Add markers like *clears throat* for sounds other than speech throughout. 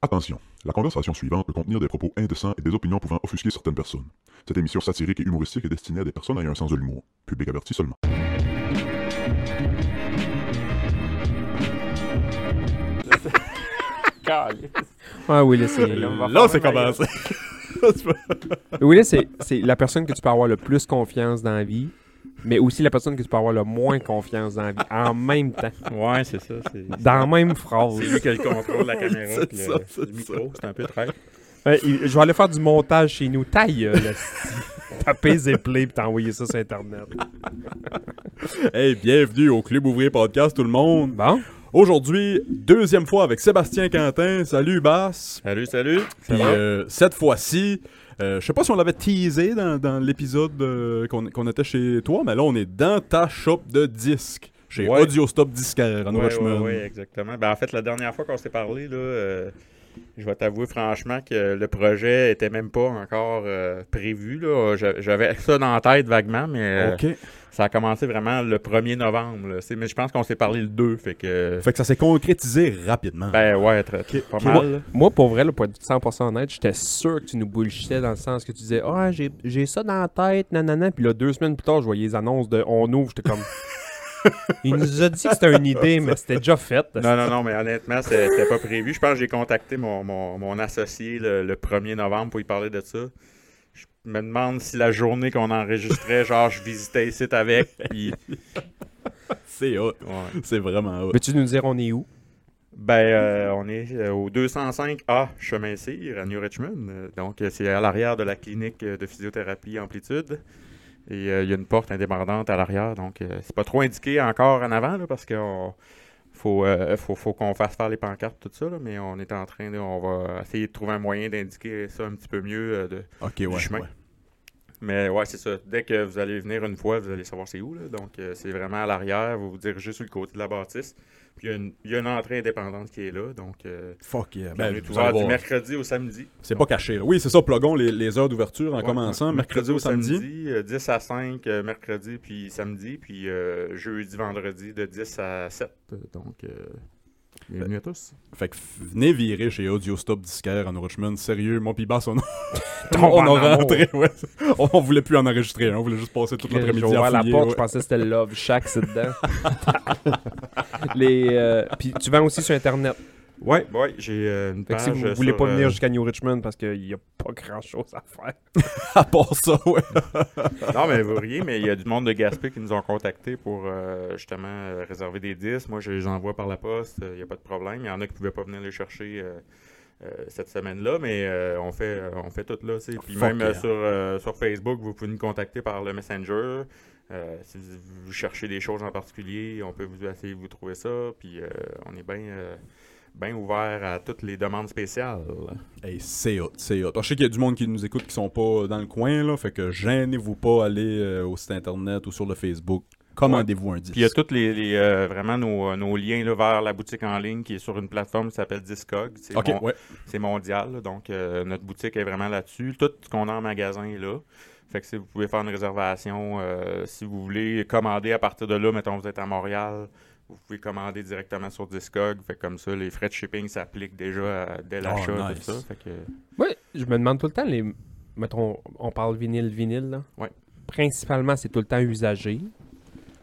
Attention, la conversation suivante peut contenir des propos indécents et des opinions pouvant offusquer certaines personnes. Cette émission satirique et humoristique est destinée à des personnes ayant un sens de l'humour. Public averti seulement. *laughs* Willis, c'est. Là, c'est commencé. *laughs* Willis, c'est, c'est la personne que tu peux avoir le plus confiance dans la vie, mais aussi la personne que tu peux avoir le moins confiance dans la vie en même temps. Ouais, c'est ça. C'est Dans la même phrase. c'est lui qui a le contrôle de la caméra. C'est puis ça, le, micro, c'est un peu. Ouais, il- je vais aller faire du montage chez nous. Taille, euh, taper et play puis t'envoyer ça sur Internet. Hey, bienvenue au Club Ouvrier Podcast, tout le monde. Bon? Aujourd'hui, deuxième fois avec Sébastien Quentin. Salut, Bass. Salut, salut. Puis euh, cette fois-ci, euh, je sais pas si on l'avait teasé dans, dans l'épisode euh, qu'on était chez toi, mais là, on est dans ta shop de disques. Chez Ouais. Audio Stop Disquaire, en Ouais, ouais, exactement. Ben, en fait, la dernière fois qu'on s'est parlé, là, euh, je vais t'avouer franchement que le projet était même pas encore euh, prévu. J'avais ça dans la tête vaguement, mais euh, ça a commencé vraiment le 1er novembre. là. Mais je pense qu'on s'est parlé le 2, fait que... Fait que ça s'est concrétisé rapidement. Ben ouais, très, pas mal. Moi, pour vrai, là, pour être 100% honnête, j'étais sûr que tu nous bullshitais dans le sens que tu disais Ah, j'ai, j'ai ça dans la tête, nanana. Puis là, deux semaines plus tard, je voyais les annonces de On ouvre. J'étais comme. Il nous a dit que c'était une idée, mais c'était déjà fait. Non, non, non, mais honnêtement, c'était pas prévu. Je pense que j'ai contacté mon, mon, mon associé le, le 1er novembre pour lui parler de ça. Je me demande si la journée qu'on enregistrait, genre, je visitais ici avec. Puis, C'est hot. ouais. C'est vraiment hot. Peux-tu nous dire on est où? Ben, euh, on est euh, au 205A Chemin Cyr à New Richmond. Donc, c'est à l'arrière de la clinique de physiothérapie Amplitude. Et euh, il y a une porte indépendante à l'arrière. Donc, euh, c'est pas trop indiqué encore en avant là, parce faut, euh, faut, faut qu'on fasse faire les pancartes, tout ça. là, mais on est en train de. On va essayer de trouver un moyen d'indiquer ça un petit peu mieux. euh, de... Ouais. chemin. ouais. Mais ouais, c'est ça. Dès que vous allez venir une fois, vous allez savoir c'est où. Là. Donc, c'est vraiment à l'arrière. Vous vous dirigez sur le côté de la bâtisse. Il y a une, il y a une entrée indépendante qui est là. Donc, euh, Fuck yeah. Ben, on est ouvert du mercredi au samedi. C'est pas caché. là. Oui, c'est ça. Plugons les, les heures d'ouverture en Ouais, commençant. Mercredi au samedi. euh, 10 à 5, euh, mercredi puis samedi. Puis euh, jeudi, vendredi de 10 à 7. Euh, Donc, euh, bienvenue à tous. Fait que venez virer chez Audio Stop Disquaire en Richmond. Sérieux, moi pis Bass, on *laughs* on en a rentré. Ouais. On, on voulait plus en enregistrer. hein. On voulait juste passer toute l'après-midi à la porte, ouais. je pensais que c'était Love Shack, c'est dedans. *laughs* Les, euh, puis tu vends aussi sur Internet. Ouais, ouais, j'ai euh, une page si vous sur, voulez pas euh, venir jusqu'à New Richmond parce qu'il n'y a pas grand chose à faire. *laughs* À part ça, ouais. *laughs* Non, mais vous riez, mais il y a du monde de Gaspé qui nous ont contactés pour euh, justement réserver des disques. Moi, je les envoie par la poste, il n'y a pas de problème. Il y en a qui ne pouvaient pas venir les chercher euh, euh, cette semaine-là, mais euh, on, fait, on fait tout là. Puis même euh, sur, euh, sur Facebook, vous pouvez nous contacter par le Messenger. Euh, si vous, vous cherchez des choses en particulier, on peut vous essayer de vous trouver ça. Puis euh, on est bien bien ouvert à toutes les demandes spéciales. Hey, c'est hot, c'est hot. Alors, je sais qu'il y a du monde qui nous écoute qui sont pas dans le coin, là. Fait que gênez-vous pas à aller euh, au site internet ou sur le Facebook. Commandez-vous un disque. Puis il y a tous les, les, euh, vraiment nos, nos liens là, vers la boutique en ligne qui est sur une plateforme qui s'appelle Discog. C'est mon- ouais. mondial, là, donc euh, notre boutique est vraiment là-dessus. Tout ce qu'on a en magasin est là. Fait que si vous pouvez faire une réservation, euh, si vous voulez commander à partir de là, mettons vous êtes à Montréal, vous pouvez commander directement sur Discog. Fait que comme ça, les frais de shipping s'appliquent déjà à- dès l'achat, Oh, nice. tout ça. Fait que, Oui, je me demande tout le temps, les... mettons, on parle vinyle, vinyle, là. Ouais. Principalement, c'est tout le temps usagé.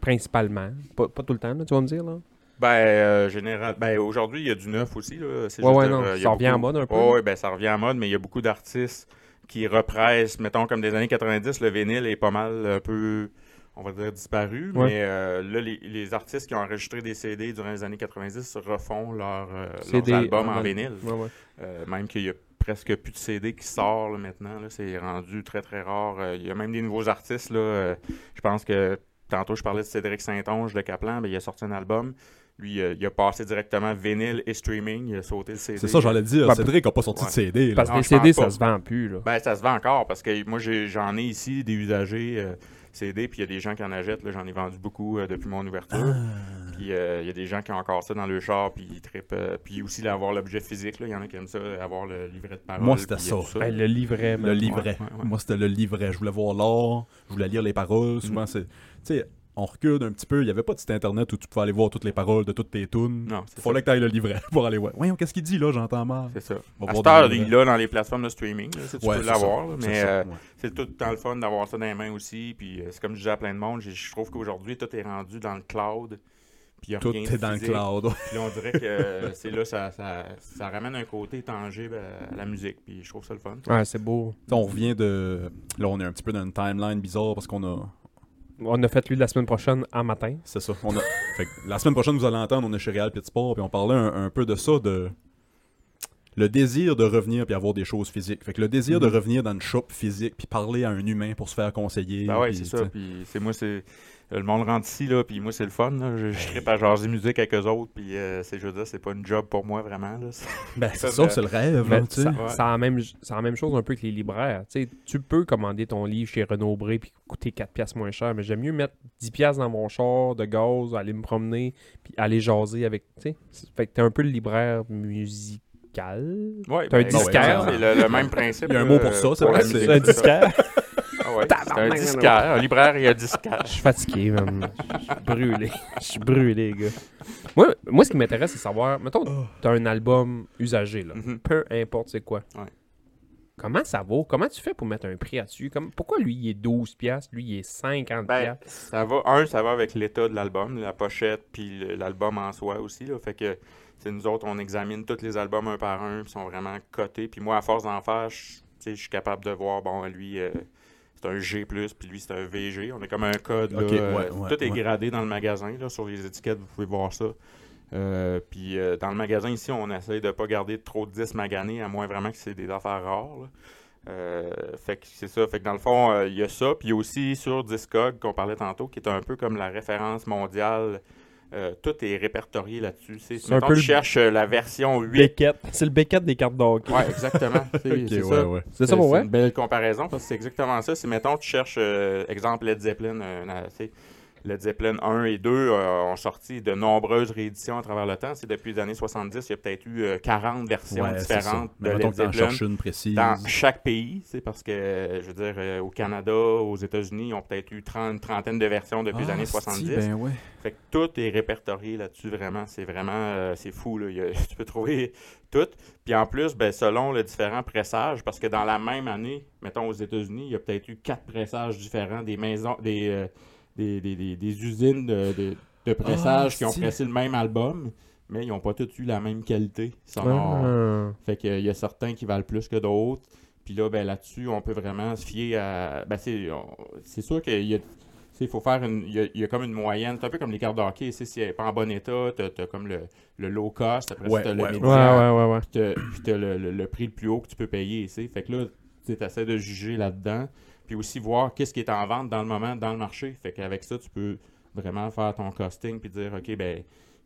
Principalement. Pas, pas tout le temps, là, tu vas me dire, là? Ben, euh, général, ben aujourd'hui, il y a du neuf aussi. Là. C'est Ouais, juste ouais, de- non, ça revient en mode un peu. Ouais, ouais, ben ça revient en mode, mais il y a beaucoup d'artistes qui repressent, mettons, comme des années 90, le vinyle est pas mal un peu, on va dire, disparu. Ouais. Mais euh, là, les, les artistes qui ont enregistré des CD durant les années 90 refont leur, euh, CD leurs albums en- en vinyle. Ouais, ouais. Euh, même qu'il y a presque plus de CD qui sort là, maintenant. là, C'est rendu très, très rare. Euh, il y a même des nouveaux artistes. Là, euh, je pense que tantôt, je parlais de Cédric Saint-Onge de Caplan. ben, il a sorti un album. Lui, euh, il a passé directement vinyle et streaming. Il a sauté le CD. C'est ça, j'allais dire. Ben, Cédric a pas sorti ouais. de CD. là. Parce que les CD, pas. ça se vend plus, là. Ben, ça se vend encore parce que moi, j'ai- j'en ai ici des usagers euh, CD, puis il y a des gens qui en achètent. là, J'en ai vendu beaucoup euh, depuis mon ouverture. Ah. Puis euh, il y a des gens qui ont encore ça dans le char, puis ils trippent. euh, puis aussi, avoir l'objet physique. là. Il y en a qui aiment ça, avoir le livret de parole. Moi, c'était ça. le livret, Le livret. ouais, ouais. Moi, c'était le livret. Je voulais voir l'art, je voulais lire les paroles. Souvent, c'est. Tu sais, on recule un petit peu. Il n'y avait pas de site internet où tu pouvais aller voir toutes les paroles de toutes tes tunes. Non, c'est ça. fallait que tu ailles le livret pour aller voir. Voyons, qu'est-ce qu'il dit là J'entends mal. C'est ça. On va À cette heure, il dans les plateformes de streaming. là, si tu Ouais, peux c'est l'avoir. ça, là, c'est Mais euh, ouais. c'est tout le temps le fun d'avoir ça dans les mains aussi. Puis euh, c'est comme je disais à plein de monde, j'ai- je trouve qu'aujourd'hui, tout est rendu dans le cloud. Puis y a Tout rien est dans le cloud. Puis on dirait que euh, c'est là, ça, ça, ça ramène un côté tangible à la musique. Puis je trouve ça le fun. Ouais, c'est beau. On revient de. Là, on est un petit peu dans une timeline bizarre parce qu'on a. On a fait lui la semaine prochaine en matin. C'est ça. On a... *laughs* fait que la semaine prochaine, vous allez entendre, on est chez Real Pitsport, puis on parlait un, un peu de ça, de le désir de revenir puis avoir des choses physiques. Fait que le désir de Mhm. revenir dans une shop physique puis parler à un humain pour se faire conseiller. Ben ouais, c'est ça. t'sais. Puis c'est moi, c'est. Le monde rentre ici, là, puis moi, c'est le fun. Là. Je, je trippe à jaser musique avec eux autres, puis euh, c'est, je veux dire, c'est pas une job pour moi, vraiment. Là. C'est- Ben, c'est Ça, ça, ben, c'est le rêve. Sais. ça, Ouais. ça a la même, c'est la même chose un peu que les libraires. Tu peux commander ton livre chez Renaud Bré puis coûter 4 piastres moins cher, mais j'aime mieux mettre 10 piastres dans mon char de gaz, aller me promener, puis aller jaser avec. Tu sais, C'est- fait que t'es un peu le libraire musical. Ouais, T'as un ben, disquaire. C'est le, le même principe. Il y a un mot pour ça, c'est pour vrai, c'est- un ça. disquaire. Ah ouais, c'est un disquaire. Un libraire et un disquaire. Je suis fatigué, man. Je suis brûlé. Je suis brûlé, gars. Moi, moi ce qui m'intéresse, c'est savoir, mettons, t'as un album usagé, là. Mhm. Peu importe c'est quoi. Ouais. Comment ça vaut? Comment tu fais pour mettre un prix là-dessus? Comme, pourquoi lui, il est 12 piastres, lui, il est 50 Ben, piastres? ça va, un, ça va avec l'état de l'album, la pochette, puis l'album en soi aussi. Là, fait que c'est nous autres, on examine tous les albums un par un, puis ils sont vraiment cotés. Puis moi, à force d'en faire, je tu sais, je suis capable de voir, bon, lui, euh, c'est un G, puis lui, c'est un VG. On a comme un code. là, euh, ouais, ouais, tout est gradé dans le magasin. Là, sur les étiquettes, vous pouvez voir ça. Euh, puis euh, dans le magasin ici, on essaye de pas garder trop de 10 maganés, à moins vraiment que c'est des affaires rares. là. Euh, fait que c'est ça. Fait que dans le fond, il y a ça. Puis il y a aussi sur Discog, qu'on parlait tantôt, qui est un peu comme la référence mondiale. Euh, tout est répertorié là-dessus. C'est, un peu tu le- cherches euh, la version 8. Beckett. C'est le Beckett des cartes d'hockey. Ouais, exactement. *laughs* C'est, Ok, c'est ouais, ça. ouais. C'est vrai? une belle comparaison parce que c'est exactement ça. C'est, mettons, tu cherches, euh, exemple, Led Zeppelin. euh, Led Zeppelin 1 et 2 euh, ont sorti de nombreuses rééditions à travers le temps. C'est depuis les années 70, il y a peut-être eu euh, 40 versions Ouais, c'est ça. différentes de Led Zeppelin cherches une précise. dans chaque pays, c'est parce que, euh, je veux dire, euh, au Canada, aux États-Unis, ils ont peut-être eu 30, une trentaine de versions depuis les Ah, années si, 70. Ben ouais. Fait que tout est répertorié là-dessus, vraiment. C'est vraiment, euh, c'est fou, là. A- *laughs* tu peux trouver tout. Puis en plus, ben, selon les différents pressages, parce que dans la même année, mettons aux États-Unis, il y a peut-être eu quatre pressages différents, des maisons, des, euh, des, des- des- des usines de, de, de pressage Ah, qui ont pressé le même album, mais ils n'ont pas tous eu la même qualité sonore. Ah. Fait qu'il y a certains qui valent plus que d'autres. Puis là, ben, là-dessus, on peut vraiment se fier à. Ben, c'est, on- c'est sûr qu'il y a. Il faut faire une. Il y, a, il y a comme une moyenne. C'est un peu comme les cartes de hockey. Si elle n'est pas en bon état, tu as, comme le, le low cost. Après Ouais, ça, tu le ouais, ouais, ouais, ouais. Puis tu as le, le- le prix le plus haut que tu peux payer. Fait que là, tu essaies de juger là-dedans. Puis aussi voir qu'est-ce qui est en vente dans le moment, dans le marché. Fait qu'avec ça, tu peux vraiment faire ton costing. Puis dire, OK, ben.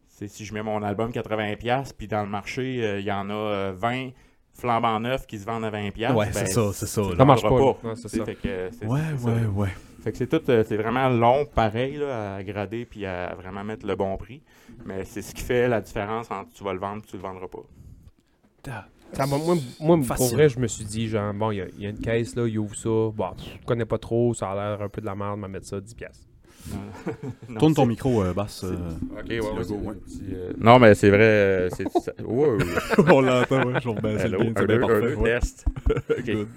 si je mets mon album 80$, puis dans le marché, euh, il y en a euh, 20 flambant neufs qui se vendent à 20$. Ouais, ben, c'est ça, c'est ça. Ça marche pas. là. Ouais, c'est tu sais, ça. Fait que, euh, c'est- Ouais, ça. ouais, ouais. Fait que c'est tout, euh, c'est vraiment long, pareil, là, à grader puis à vraiment mettre le bon prix. Mais c'est ce qui fait la différence entre tu vas le vendre et tu le vendras pas. Ça m'a- moi, moi pour vrai, je me suis dit, genre, bon, il y, a- il y a une caisse, là, il ouvre ça. Bon, je connais pas trop, ça a l'air un peu de la merde, mais mettre ça 10 piastres. Non, *laughs* Tourne ton c'est- micro, euh, basse. euh, Ok, ouais, ouais, logo, c'est- ouais. petit, euh, Non, mais c'est vrai. euh, c'est *laughs* ça- ouais, ouais. *laughs* On l'entend, ouais. Je un, c'est bien deux, un, parfait. ouais. test. Ok. Good.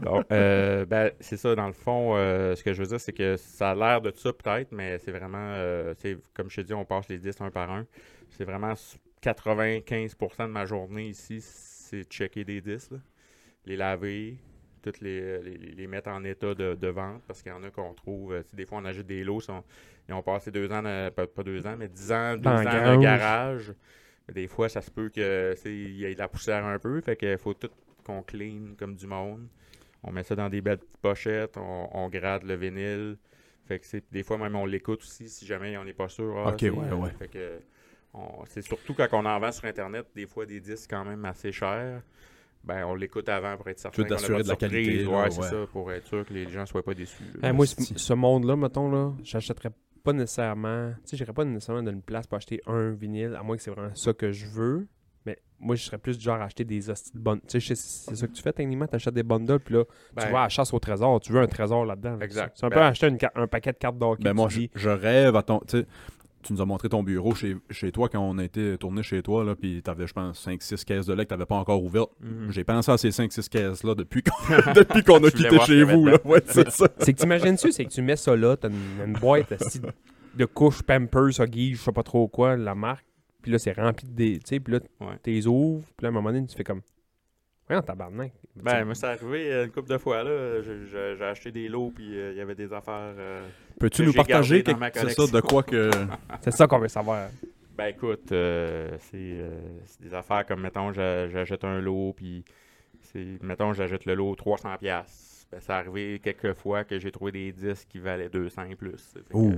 Bon, euh, ben, c'est ça, dans le fond, euh, ce que je veux dire, c'est que ça a l'air de ça peut-être, mais c'est vraiment, euh, c'est comme je te dis, on passe les 10 un par un. C'est vraiment s- 95% de ma journée ici, c'est checker des 10, là. les laver, toutes les, les, les mettre en état de, de vente, parce qu'il y en a qu'on trouve, euh, des fois on ajoute des lots, sont- ils ont passé deux ans, de- pas, pas deux ans, mais 10 ans, 12 Dans ans le de garage. garage. Des fois, ça se peut que tu sais, il y ait de la poussière un peu, fait qu'il faut tout qu'on clean comme du monde. On met ça dans des belles pochettes, on, on grade le vinyle. Fait que des fois même on l'écoute aussi si jamais on n'est pas sûr. Ah, Ok, ouais, euh, ouais. Fait que on- c'est surtout quand on en vend sur internet, des fois des disques quand même assez chers. Ben, on l'écoute avant pour être certain de la surprise. qualité, Ouais, là, c'est ouais. ça, pour être sûr que les gens soient pas déçus. là. Hey, moi, ce, ce monde-là, mettons, là, j'achèterais pas nécessairement. Tu sais, j'irais pas nécessairement dans une place pour acheter un vinyle, à moins que c'est vraiment ça que je veux. Mais moi, je serais plus du genre à acheter des hosties de bonnes. Tu sais, c'est ça que tu fais techniquement, tu achètes des bundles, puis là, Ben, tu vas à la chasse au trésor, tu veux un trésor là-dedans. là. Exact. C'est un peu Ben- acheter une un paquet de cartes d'hockey. Ben moi, je, je rêve à ton. Tu tu nous as montré ton bureau chez, chez toi quand on a été tourné chez toi, là, puis t'avais, je pense, 5-6 caisses de lait que t'avais pas encore ouvertes. mhm. J'ai pensé à ces 5-6 caisses-là depuis qu'on, *laughs* *laughs* depuis qu'on a Tu quitté chez vous. Là. dedans. Ouais, c'est ça. *laughs* C'est que t'imagines-tu, c'est que tu mets ça là, t'as une, une boîte de couches Pampers, Huggies, je sais pas trop quoi, la marque, puis là, c'est rempli de des. Tu sais, puis là, Ouais. t'es ouvres, puis là, à un moment donné, tu fais comme. Tabarnak. Ben, moi, c'est arrivé euh, une couple de fois, là. J'ai- J'ai j'ai acheté des lots, puis euh, il y avait des affaires. euh, Peux-tu Que nous j'ai partager gardé dans ma quelque- c'est ça, de collection. quoi que. *laughs* c'est ça qu'on veut savoir. Ben, écoute, euh, c'est euh, c'est des affaires comme, mettons, j'a- j'achète un lot, puis c'est, mettons, j'achète le lot 300$. piastres. Ben, c'est arrivé quelques fois que j'ai trouvé des disques qui valaient 200 et plus. Fait que,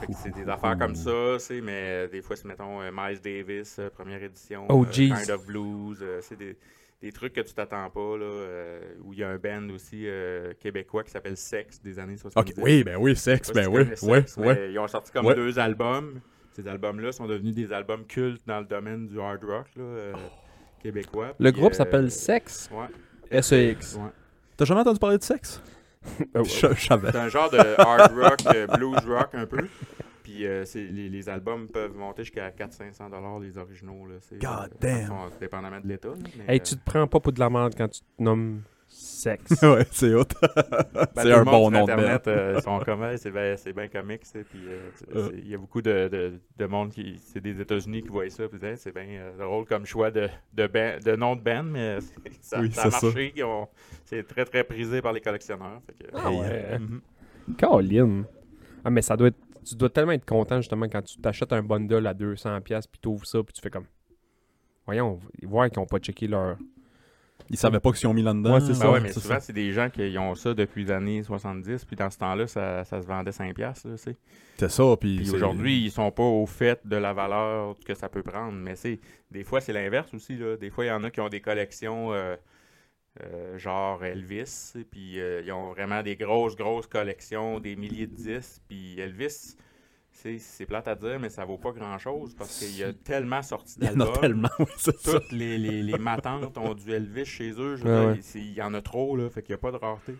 fait que c'est des affaires comme ça, c'est, mais euh, des fois, c'est, mettons, euh, Miles Davis, euh, première édition, Oh, euh, jeez. Kind of Blues, euh, c'est des, des trucs que tu t'attends pas, là, euh, où il y a un band aussi euh, québécois qui s'appelle Sex des années 70. Ok, oui, ben oui, sais ben oui, si ouais, Sex, mais ouais. Ils ont sorti comme Ouais. deux albums. Ces albums-là sont devenus des albums cultes dans le domaine du hard rock là, euh, québécois. Le Puis, groupe euh, s'appelle Sex? Ouais. SEX. Ouais. T'as jamais entendu parler de *laughs* je savais. C'est un genre de hard rock, blues rock un peu. *laughs* Puis euh, les, les albums peuvent monter jusqu'à 400-500$ dollars, les originaux. Là. C'est, God euh, damn. sont dépendamment de l'état. Hey, euh, tu te prends pas pour de la merde quand tu te nommes Sex. *laughs* ouais, c'est hot. Ben, *laughs* c'est un bon nom de Internet, band. euh, sont comme hey, c'est bien c'est bien comique puis euh, Euh. il y a beaucoup de, de, de monde qui c'est des États-Unis qui voient ça puis disent, Hey, c'est bien euh, drôle comme choix de de, de nom de band mais *laughs* ça, Oui, ça a marché c'est très très prisé par les collectionneurs fait que- Ah ouais. Mhm. Colin. Ah, mais ça doit être. Tu dois tellement être content justement quand tu t'achètes un bundle à 200$, puis tu ouvres ça, puis tu fais comme. Voyons, voir qu'ils n'ont pas checké leur. Ils savaient pas qu'ils ont mis là-dedans. Ouais, c'est Ben ça, ouais, mais c'est souvent, c'est des gens qui ont ça depuis les années 70, puis dans ce temps-là, ça, ça se vendait 5$. piastres, Là, tu sais. C'est ça, puis. Puis c'est- aujourd'hui, ils sont pas au fait de la valeur que ça peut prendre. Mais c'est des fois, c'est l'inverse aussi. Là. Des fois, il y en a qui ont des collections euh, euh, genre Elvis. Puis euh, ils ont vraiment des grosses, grosses collections, des milliers de disques. Puis Elvis, c'est plate à dire, mais ça vaut pas grand-chose parce qu'il y a tellement sorti Il y en a d'albums. tellement, *laughs* oui, c'est ça. Toutes les, les, les matantes ont du Elvis chez eux. Je Ouais, ouais. Il y en a trop, là. Fait qu'il n'y a pas de rareté.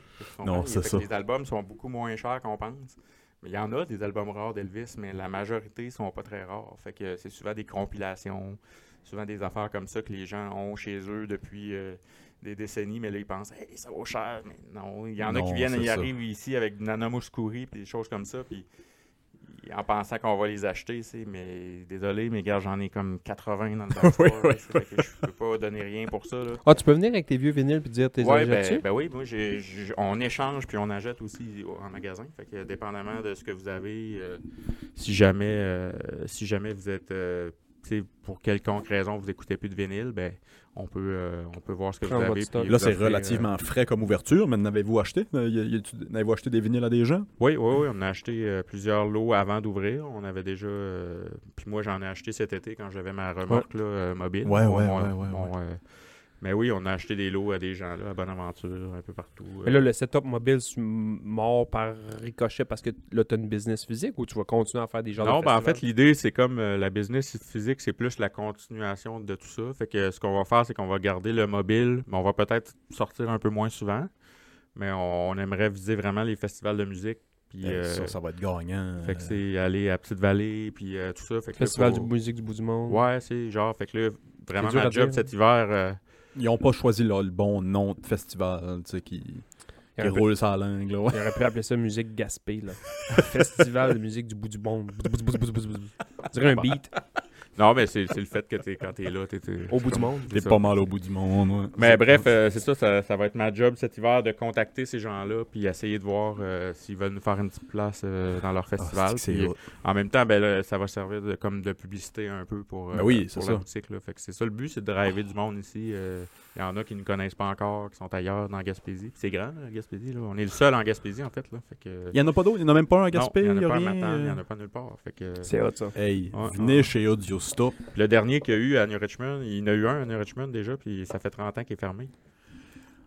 Non, c'est ça. Les albums sont beaucoup moins chers qu'on pense. Mais il y en a des albums rares d'Elvis, mais la majorité sont pas très rares. Fait que c'est souvent des compilations, souvent des affaires comme ça que les gens ont chez eux depuis euh, des décennies, mais là ils pensent hey, ça vaut cher. Mais non, il y en a qui viennent, c'est ils arrivent ici avec Nana Mouskouri puis des choses comme ça, puis en pensant qu'on va les acheter, c'est mais désolé, mais gars, j'en ai comme 80 dans le Oui, oui, fait que je peux pas donner rien pour ça. Là. Ah, tu peux venir avec tes vieux vinyles puis dire tes Ouais, ben, ben oui, moi j'ai- on échange puis on achète aussi au- en magasin. Fait que dépendamment de ce que vous avez, euh, si jamais euh, si jamais vous êtes euh, pour quelconque raison vous écoutez plus de vinyle, ben on peut euh, on peut voir ce que vous avez. puis Là, c'est relativement frais comme ouverture, mais n'avez-vous acheté? Euh, N'avez-vous acheté des vinyles à des gens? Euh, oui, oui, oui, on a acheté euh, plusieurs lots avant d'ouvrir. On avait déjà euh, puis moi j'en ai acheté cet été quand j'avais ma remorque là, euh, mobile. Ouais, Mon- ouais, euh, mais oui, on a acheté des lots à des gens là, à Bonaventure, un peu partout. Mais là, le setup mobile, c'est mort par ricochet parce que là, tu as une business physique ou tu vas continuer à faire des genres Non, de ben en fait, l'idée, c'est comme euh, la business physique, c'est plus la continuation de tout ça. Fait que ce qu'on va faire, c'est qu'on va garder le mobile, mais on va peut-être sortir un peu moins souvent. Mais on, on aimerait viser vraiment les festivals de musique. Puis, Eh, euh, ça, ça va être gagnant. fait que euh, c'est aller à Petite-Vallée, puis euh, tout ça. Fait que là, Festival faut- du musique du bout du monde. Ouais, c'est genre, fait que là, vraiment, ma job dire, cet hiver, euh, Ils n'ont pas choisi là, le bon nom de festival, tu sais, qui, roule sa langue, là, ouais. il aurait pu appeler ça musique Gaspé. Là. *laughs* Festival de musique du bout du bout. *laughs* On dirait un beat Non, mais c'est le fait que t'es, quand t'es là, t'es, t'es- au bout du monde. T'es pas mal au bout du monde, ouais. Mais bref, euh, c'est ça, ça, ça va être ma job cet hiver de contacter ces gens-là puis essayer de voir euh, s'ils veulent nous faire une petite place euh, dans leur Ah, festival. Puis, en même temps, ben, là, ça va servir de, comme de publicité un peu pour, euh, Ben oui, pour c'est la ça. boutique. Là. Fait que c'est ça le but, c'est de driver du monde ici. euh, Il y en a qui ne connaissent pas encore, qui sont ailleurs dans Gaspésie. C'est grand, là, Gaspésie. Là. On est le seul en Gaspésie, en fait. Là. Fait que, Il n'y en a pas d'autres, il n'y en a même pas un à non, Gaspé, il n'y en a y a pas à rien. Matane, il n'y en a pas nulle part. Que, C'est hot, ça. Hey, Ouais, venez ouais. chez Audio Stop. le dernier qu'il y a eu à New Richmond, il y en a eu un à New Richmond déjà, puis ça fait 30 ans qu'il est fermé.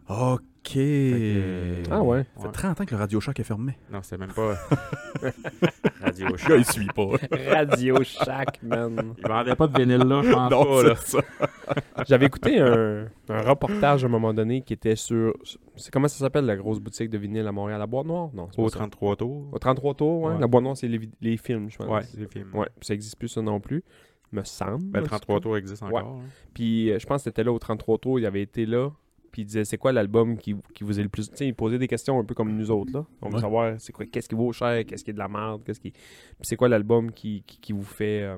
Ok. que- Ah ouais. Ça fait 30 ans que le Radio Shack est fermé. Non, c'est même pas *laughs* Radio Le gars, Shack. il suit pas. Radio Shack, man. Ils vendaient pas de vinyle là, je pense non, pas. Là. ça. J'avais écouté un, un reportage à un moment donné qui était sur. C'est comment ça s'appelle la grosse boutique de vinyle à Montréal? La Boîte Noire? Non, Au pas ça. 33 tours. Au 33 tours, ouais. Ouais. La Boîte Noire, c'est les, les films, je pense. Ouais, c'est des films. Ouais, puis ça existe plus ça non plus, me semble. Ben, le 33 tours existe encore. hein. Puis euh, je pense que c'était là au 33 tours, il avait été là. Puis il disait c'est quoi l'album qui, qui vous est le plus. Tu sais, il posait des questions un peu comme nous autres là. On veut Ouais. savoir c'est quoi, qu'est-ce qui vaut cher, qu'est-ce qui est de la merde, qu'est-ce qui. Puis c'est quoi l'album qui, qui, qui vous fait euh,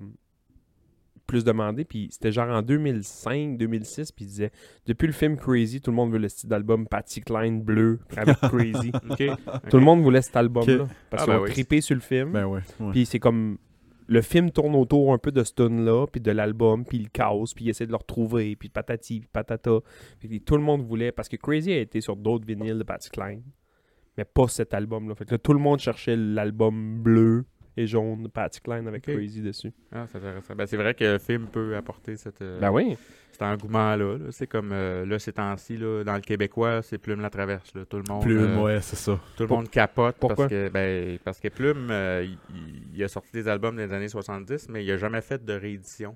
plus demander. Puis c'était genre en 2005, 2006. Puis il disait depuis le film Crazy, tout le monde veut le style d'album Patty Klein bleu avec *laughs* Crazy. OK. Tout le monde voulait cet album-là. Parce Ah, qu'ils ben oui. trippé sur le film. Ben ouais. ouais. Puis c'est comme le film tourne autour un peu de ce tune-là, puis de l'album, puis il casse, puis il essaie de le retrouver, puis patati, puis patata. Puis tout le monde voulait, parce que Crazy a été sur d'autres vinyles de Patty Klein, mais pas cet album-là. Fait que là, tout le monde cherchait l'album bleu et jaune de Patty Klein avec. Crazy dessus. Ah, c'est intéressant. Ben, c'est vrai que le film peut apporter cette, euh, Ben oui. Cet engouement-là. là. C'est comme euh, là, ces temps-ci, là, dans le québécois, c'est Plume la traverse. Là. Tout le monde, Plume, euh, ouais, c'est ça. tout le Pour- monde capote Pourquoi? parce que ben, parce que Plume, euh, il, a sorti des albums dans les années 70, mais il a jamais fait de réédition.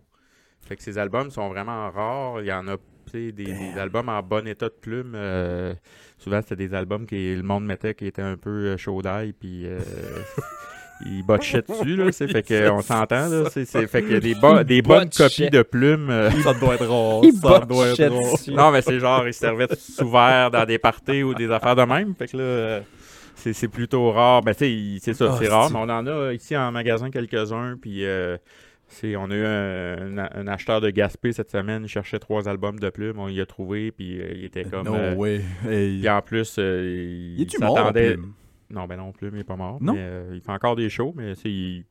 Fait que ces albums sont vraiment rares. Il y en a des, des albums en bon état de plume. euh, souvent, c'était des albums que le monde mettait qui étaient un peu chaud d'ail, puis euh, *laughs* il botchait dessus. Là, c'est fait que, on s'entend. Là, c'est, fait qu'il y a des, bo- des bonnes copies de plume. euh, Ça doit être rare. Il ça doit être rare. non, mais c'est genre, ils servaient sous verre dans des parties ou des affaires de même. Fait que là, euh, c'est, plutôt rare. Ben, tu sais, il- c'est ça, Ah, c'est rare, mais on en a ici en magasin quelques-uns. Puis, euh, c'est, on a eu un, un- un acheteur de Gaspé cette semaine. Il cherchait trois albums de plume. On y a trouvé. Puis, euh, il était comme. No euh, way. Hey. puis en plus, euh, il, Il s'attendait-? Non, ben non, Plume, il est pas mort. Non? mais, euh, il fait encore des shows, mais il.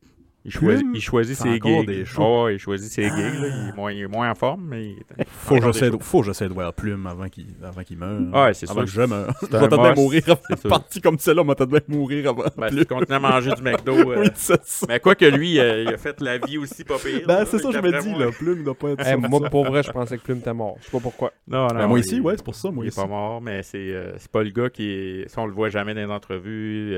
Il, choisit, il choisit fait ses gigs. Oh, ouais, il choisit ses gigs. là. Il, est moins, il est moins en forme, mais il *laughs* Faut que j'essaie de, faut que j'essaie de voir Plume avant qu'il, avant qu'il meure. Ouais, c'est avant sûr. que je meure. *laughs* Je vais peut-être mourir avant partie comme celle-là. On va peut-être mourir avant Ben, continues à manger du McDo. *laughs* euh, Oui, c'est ça. Mais quoi que lui, euh, il a fait la vie aussi pas pire. Ben, c'est ça, je me dis, moi. là. Plume doit pas être Eh, moi, pour vrai, je pensais que Plume était mort. Je sais pas pourquoi. Non, non. Ben, moi il- ici, ouais, c'est pour ça, moi il est ici. pas mort, mais c'est euh, c'est pas le gars qui est. Ça, on le voit jamais dans les entrevues.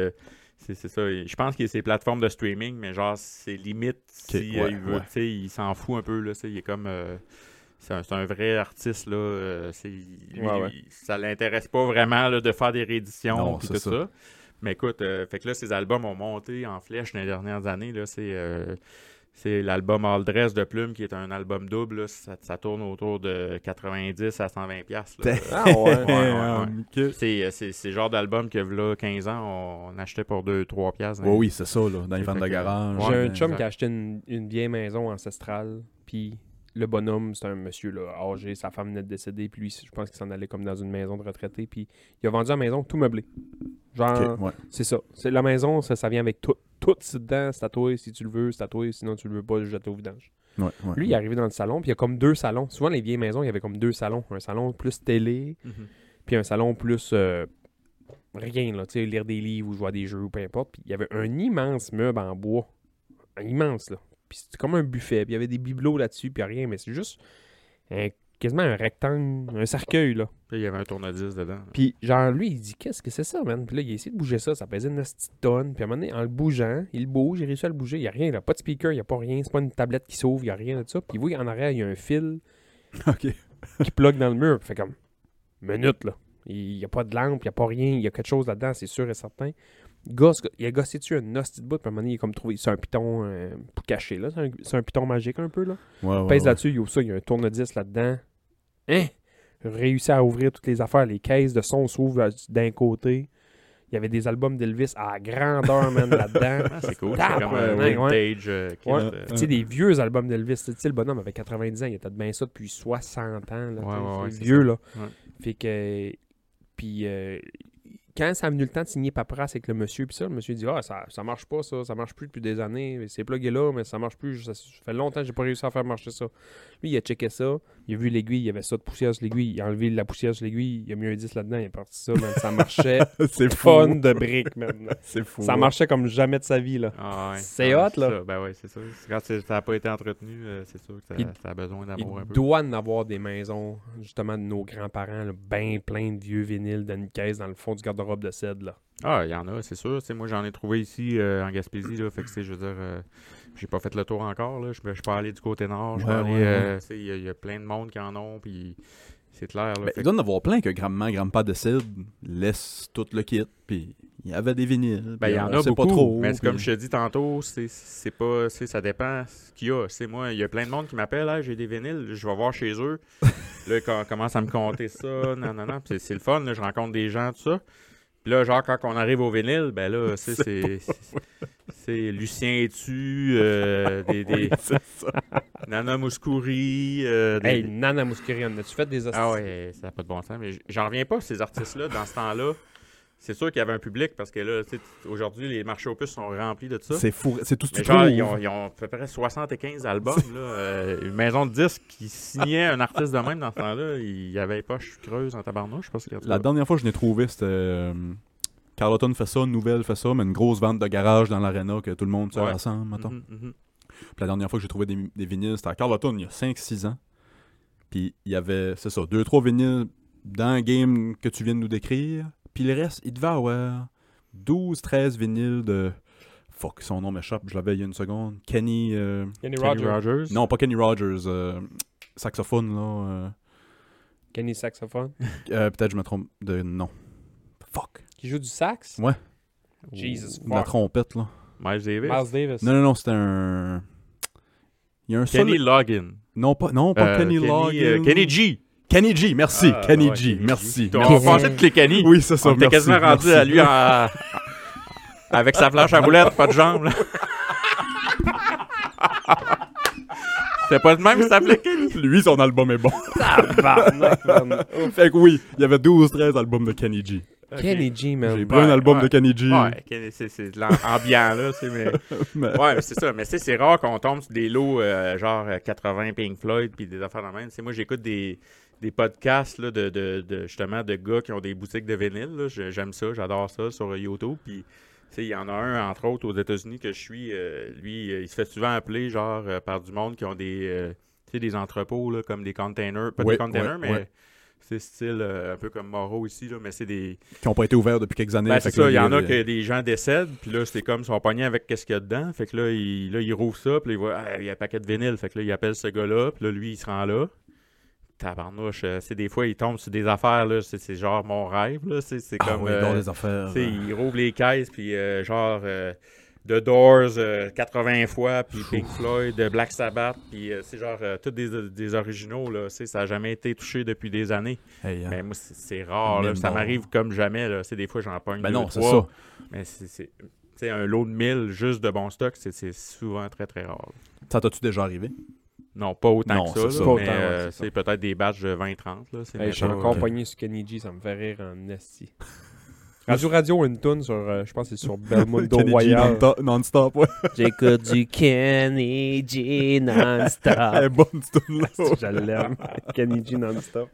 C'est c'est ça. Je pense a ses plateformes de streaming, mais genre, c'est limite si euh, ouais, il veut. ouais. Il s'en fout un peu, là. Il est comme. euh, c'est un, c'est un vrai artiste, là. euh, c'est- lui, Ouais, ouais. il- ça l'intéresse pas vraiment là, de faire des rééditions c'est tout ça. ça. Mais écoute, euh, fait que là, ses albums ont monté en flèche dans les dernières années. C'est, euh, c'est l'album All Dress de Plume qui est un album double. là. Ça, ça tourne autour de 90 à 120 pièces. *laughs* Ah ouais. Ouais, ouais, ouais. ok. C'est, euh, c'est, le genre d'album que là 15 ans, on, achetait pour 2-3 piastres. Ouais, oui, c'est ça, là. Dans les ventes de garage. J'ai Ouais, un chum exact. qui a acheté une, une vieille maison ancestrale, puis le bonhomme, c'est un monsieur là, âgé, sa femme venait de décéder, puis lui, je pense qu'il s'en allait comme dans une maison de retraité, puis il a vendu la maison tout meublé. Genre, ouais. c'est ça. C'est la maison, ça, ça vient avec tout. Tout c'est dedans, c'est à toi si tu le veux, c'est à toi, sinon tu le veux pas, je jette au vidange. Ouais, ouais. Lui, il est arrivé dans le salon, puis il y a comme deux salons. Souvent, les vieilles maisons, il y avait comme deux salons. Un salon plus télé, Mhm. puis un salon plus euh, rien, là, tu sais, lire des livres ou jouer à des jeux ou peu importe. Puis il y avait un immense meuble en bois. Un immense, là. Puis c'était comme un buffet, puis il y avait des bibelots là-dessus, puis rien, mais c'est juste un- quasiment un rectangle, un cercueil, là. Puis il y avait un tourne-disque dedans. Puis genre, lui, il dit, qu'est-ce que c'est ça, man? Puis là, il a essayé de bouger ça, ça pesait une petite tonne. Puis à un moment donné, en le bougeant, il bouge, il réussit à le bouger, il n'y a rien, il n'y a pas de speaker, il n'y a pas rien, c'est pas une tablette qui s'ouvre, il n'y a rien de ça. Puis oui, en arrière, il y a un fil *laughs* qui plug dans le mur. Puis fait comme, minute, là. Il n'y a pas de lampe, il n'y a pas rien, il y a quelque chose là-dedans, c'est sûr et certain. Gosse, il a gossé dessus un hostie de bout, puis à un moment donné, il a comme trouvé, c'est un piton euh, pour cacher, là. C'est un, c'est un piton magique un peu, là. Ouais, ouais, Pèse ouais. là-dessus, il ouvre ça, il y a un tourne-disque là-dedans. Hein? Réussit à ouvrir toutes les affaires, les caisses de son s'ouvrent euh, d'un côté. Il y avait des albums d'Elvis à grandeur, man, *laughs* là-dedans. Ah, c'est cool. C'est comme un vintage. euh, Ouais. euh, Tu sais, des vieux albums d'Elvis. Tu sais, le bonhomme avait 90 ans, il était de bien ça depuis 60 ans. Là, Ouais, vieux, ça. là. Fait que. Puis, euh, quand ça a venu le temps de signer paperasse avec le monsieur, puis ça, le monsieur dit Ah, ça, ça marche pas, ça, ça marche plus depuis des années. C'est plugué là, mais ça marche plus. Ça, ça fait longtemps que j'ai pas réussi à faire marcher ça. Lui, il a checké ça, il a vu l'aiguille, il y avait ça de poussière sur l'aiguille, il a enlevé la poussière sur l'aiguille, il a mis un 10 là-dedans, il est parti ça, man. Ça marchait *laughs* c'est fun de briques, man. *laughs* C'est fou. Ça marchait comme jamais de sa vie, là. Ah ouais. C'est Ah, hot, là. ça. Ben ouais, c'est ça. Quand ça n'a pas été entretenu, euh, c'est sûr que ça, Il- ça a besoin d'amour un Il peu. doit en avoir des maisons, justement, de nos grands-parents, ben plein de vieux vinyles dans une caisse dans le fond du garde-robe de cèdre, là. Ah, il y en a, c'est sûr. Tu sais, moi, j'en ai trouvé ici euh, en Gaspésie. Là, fait que, je veux dire, euh, j'ai pas fait le tour encore. Là. Je, peux- je peux aller du côté nord. Je peux Ouais, aller, ouais, euh, tu sais, Il y, a- il y a plein de monde qui en ont. Puis c'est clair. Là, Ben, il que- doit en avoir plein que grand-maman, grand-père décide, laisse tout le kit, puis il y avait des vinyles. Ben, il y en a beaucoup, pas trop. mais puis- comme je te dis tantôt, c'est pas, c'est- ça dépend ce qu'il y a. C'est moi, il y a plein de monde qui m'appelle, Hey, j'ai des vinyles, je vais voir chez eux. *laughs* là, ils com- commencent à me compter ça, non, non, non. C'est c'est le fun, là, je rencontre des gens, tout ça. Puis là, genre, quand on arrive au vinyle, ben là, *laughs* c'est- c'est c'est Lucien Etu, euh, des, *laughs* des C'est ça. Nana Mouskouri, euh, des- Hey, Nana Mouskiri, on a-tu fait des hosties? ah ouais, ça n'a pas de bon sens. Mais j'en reviens pas, ces artistes-là, dans ce temps-là. C'est sûr qu'il y avait un public parce que là, aujourd'hui, les marchés aux puces sont remplis de ça. C'est fou. C'est tout ce que tu genre, ils ont, ils ont à peu près 75 albums. Là, euh, une maison de disques qui signait un artiste de même dans ce temps-là, il y avait poche creuse en tabarnouche, je pense La dernière fois que je l'ai trouvé, c'était. euh, Carlton fait ça, Nouvelle fait ça, mais une grosse vente de garage dans l'arena que tout le monde se Ouais. rassemble, mettons. Mhm, mhm. Puis la dernière fois que j'ai trouvé des, des vinyles, c'était à Carleton il y a 5-6 ans. Puis il y avait, c'est ça, 2-3 vinyles dans le game que tu viens de nous décrire. Puis le reste, il devait avoir 12-13 vinyles de. Fuck, son nom m'échappe, je l'avais il y a une seconde. Kenny. euh, Kenny Kenny Rogers. Rogers. Non, pas Kenny Rogers. euh, saxophone, là. euh, Kenny Saxophone. *laughs* euh, Peut-être je me trompe de nom. Fuck. Qui joue du sax? Ouais. Jesus La fuck. trompette, là. Miles Davis? Miles Davis. Non, non, non, c'était un. Il y a un Kenny solo- Loggin. Non, pas, non, pas Euh, Kenny, Kenny, Loggins. euh, Kenny G. Kenny G, merci. Ah, Kenny ouais, G, merci. On merci. pensait que les Kenny. Oui, c'est ça. On était quasiment rendu merci. à lui en... avec sa planche à boulettes, pas de jambes. C'était pas le même qui s'appelait Kenny. Lui, son album est bon. *laughs* Fait que oui, il y avait 12-13 albums de Kenny G. Kenny G, man. J'ai pris un album ouais. de Kenny G. Ouais, Kenny, c'est c'est de l'ambiant, là. c'est- Mais... *laughs* mais- Ouais, mais c'est ça. Mais c'est rare qu'on tombe sur des lots euh, genre euh, 80 Pink Floyd puis des affaires de même. Sais, moi, j'écoute des, des podcasts là, de, de, de- justement de gars qui ont des boutiques de vinyle. J'aime ça, j'adore ça sur YouTube. Puis, il y en a un, entre autres, aux États-Unis que je suis. euh, lui, euh, il se fait souvent appeler genre euh, par du monde qui ont des, euh, des entrepôts là, comme des containers. Pas des containers, mais. C'est style un peu comme Morrow ici, là, mais c'est des, Qui n'ont pas été ouverts depuis quelques années. ben, c'est ça, il y en a que des gens décèdent, puis là, c'est comme, ils sont pognés avec qu'est-ce qu'il y a dedans. Fait que là, il, là, ça, puis là, il voit, ah, il y a un paquet de vinyle. Fait que là, il appelle ce gars-là, puis là, lui, il se rend là. Tabarnouche, euh, c'est des fois, il tombe sur des affaires, là, c'est genre mon rêve, là. C'est Ah comme, oui, euh, les affaires. tu sais, il rouvre les caisses, puis euh, genre, euh, The Doors euh, 80 fois, puis Pink Floyd, euh, Black Sabbath, puis euh, c'est genre, euh, tous des, des originaux, là. Ça n'a jamais été touché depuis des années. Hey, hein. Mais moi, c'est rare, là. Ça m'arrive comme jamais, là. C'est des fois, j'en pogne Ben deux, non, c'est ça. Mais c'est- un lot de 1000 juste de bon stock, c'est- c'est souvent très très rare. Ça t'as-tu déjà arrivé? Non, pas autant Non, que c'est ça, ça. là, Pas mais autant, ouais, euh, c'est peut-être des batchs de 20-30. là, c'est Hey, mais je suis encore pogné sur Kenny G, ça me fait rire en esti. *laughs* Radio Radio une tune sur, euh, je pense que c'est sur Belmondo Kenny G Royal. non-stop- non-stop, ouais. J'écoute du Kenny G non-stop. Elle bonne, cette tune-là. je l'aime. Kenny G non-stop.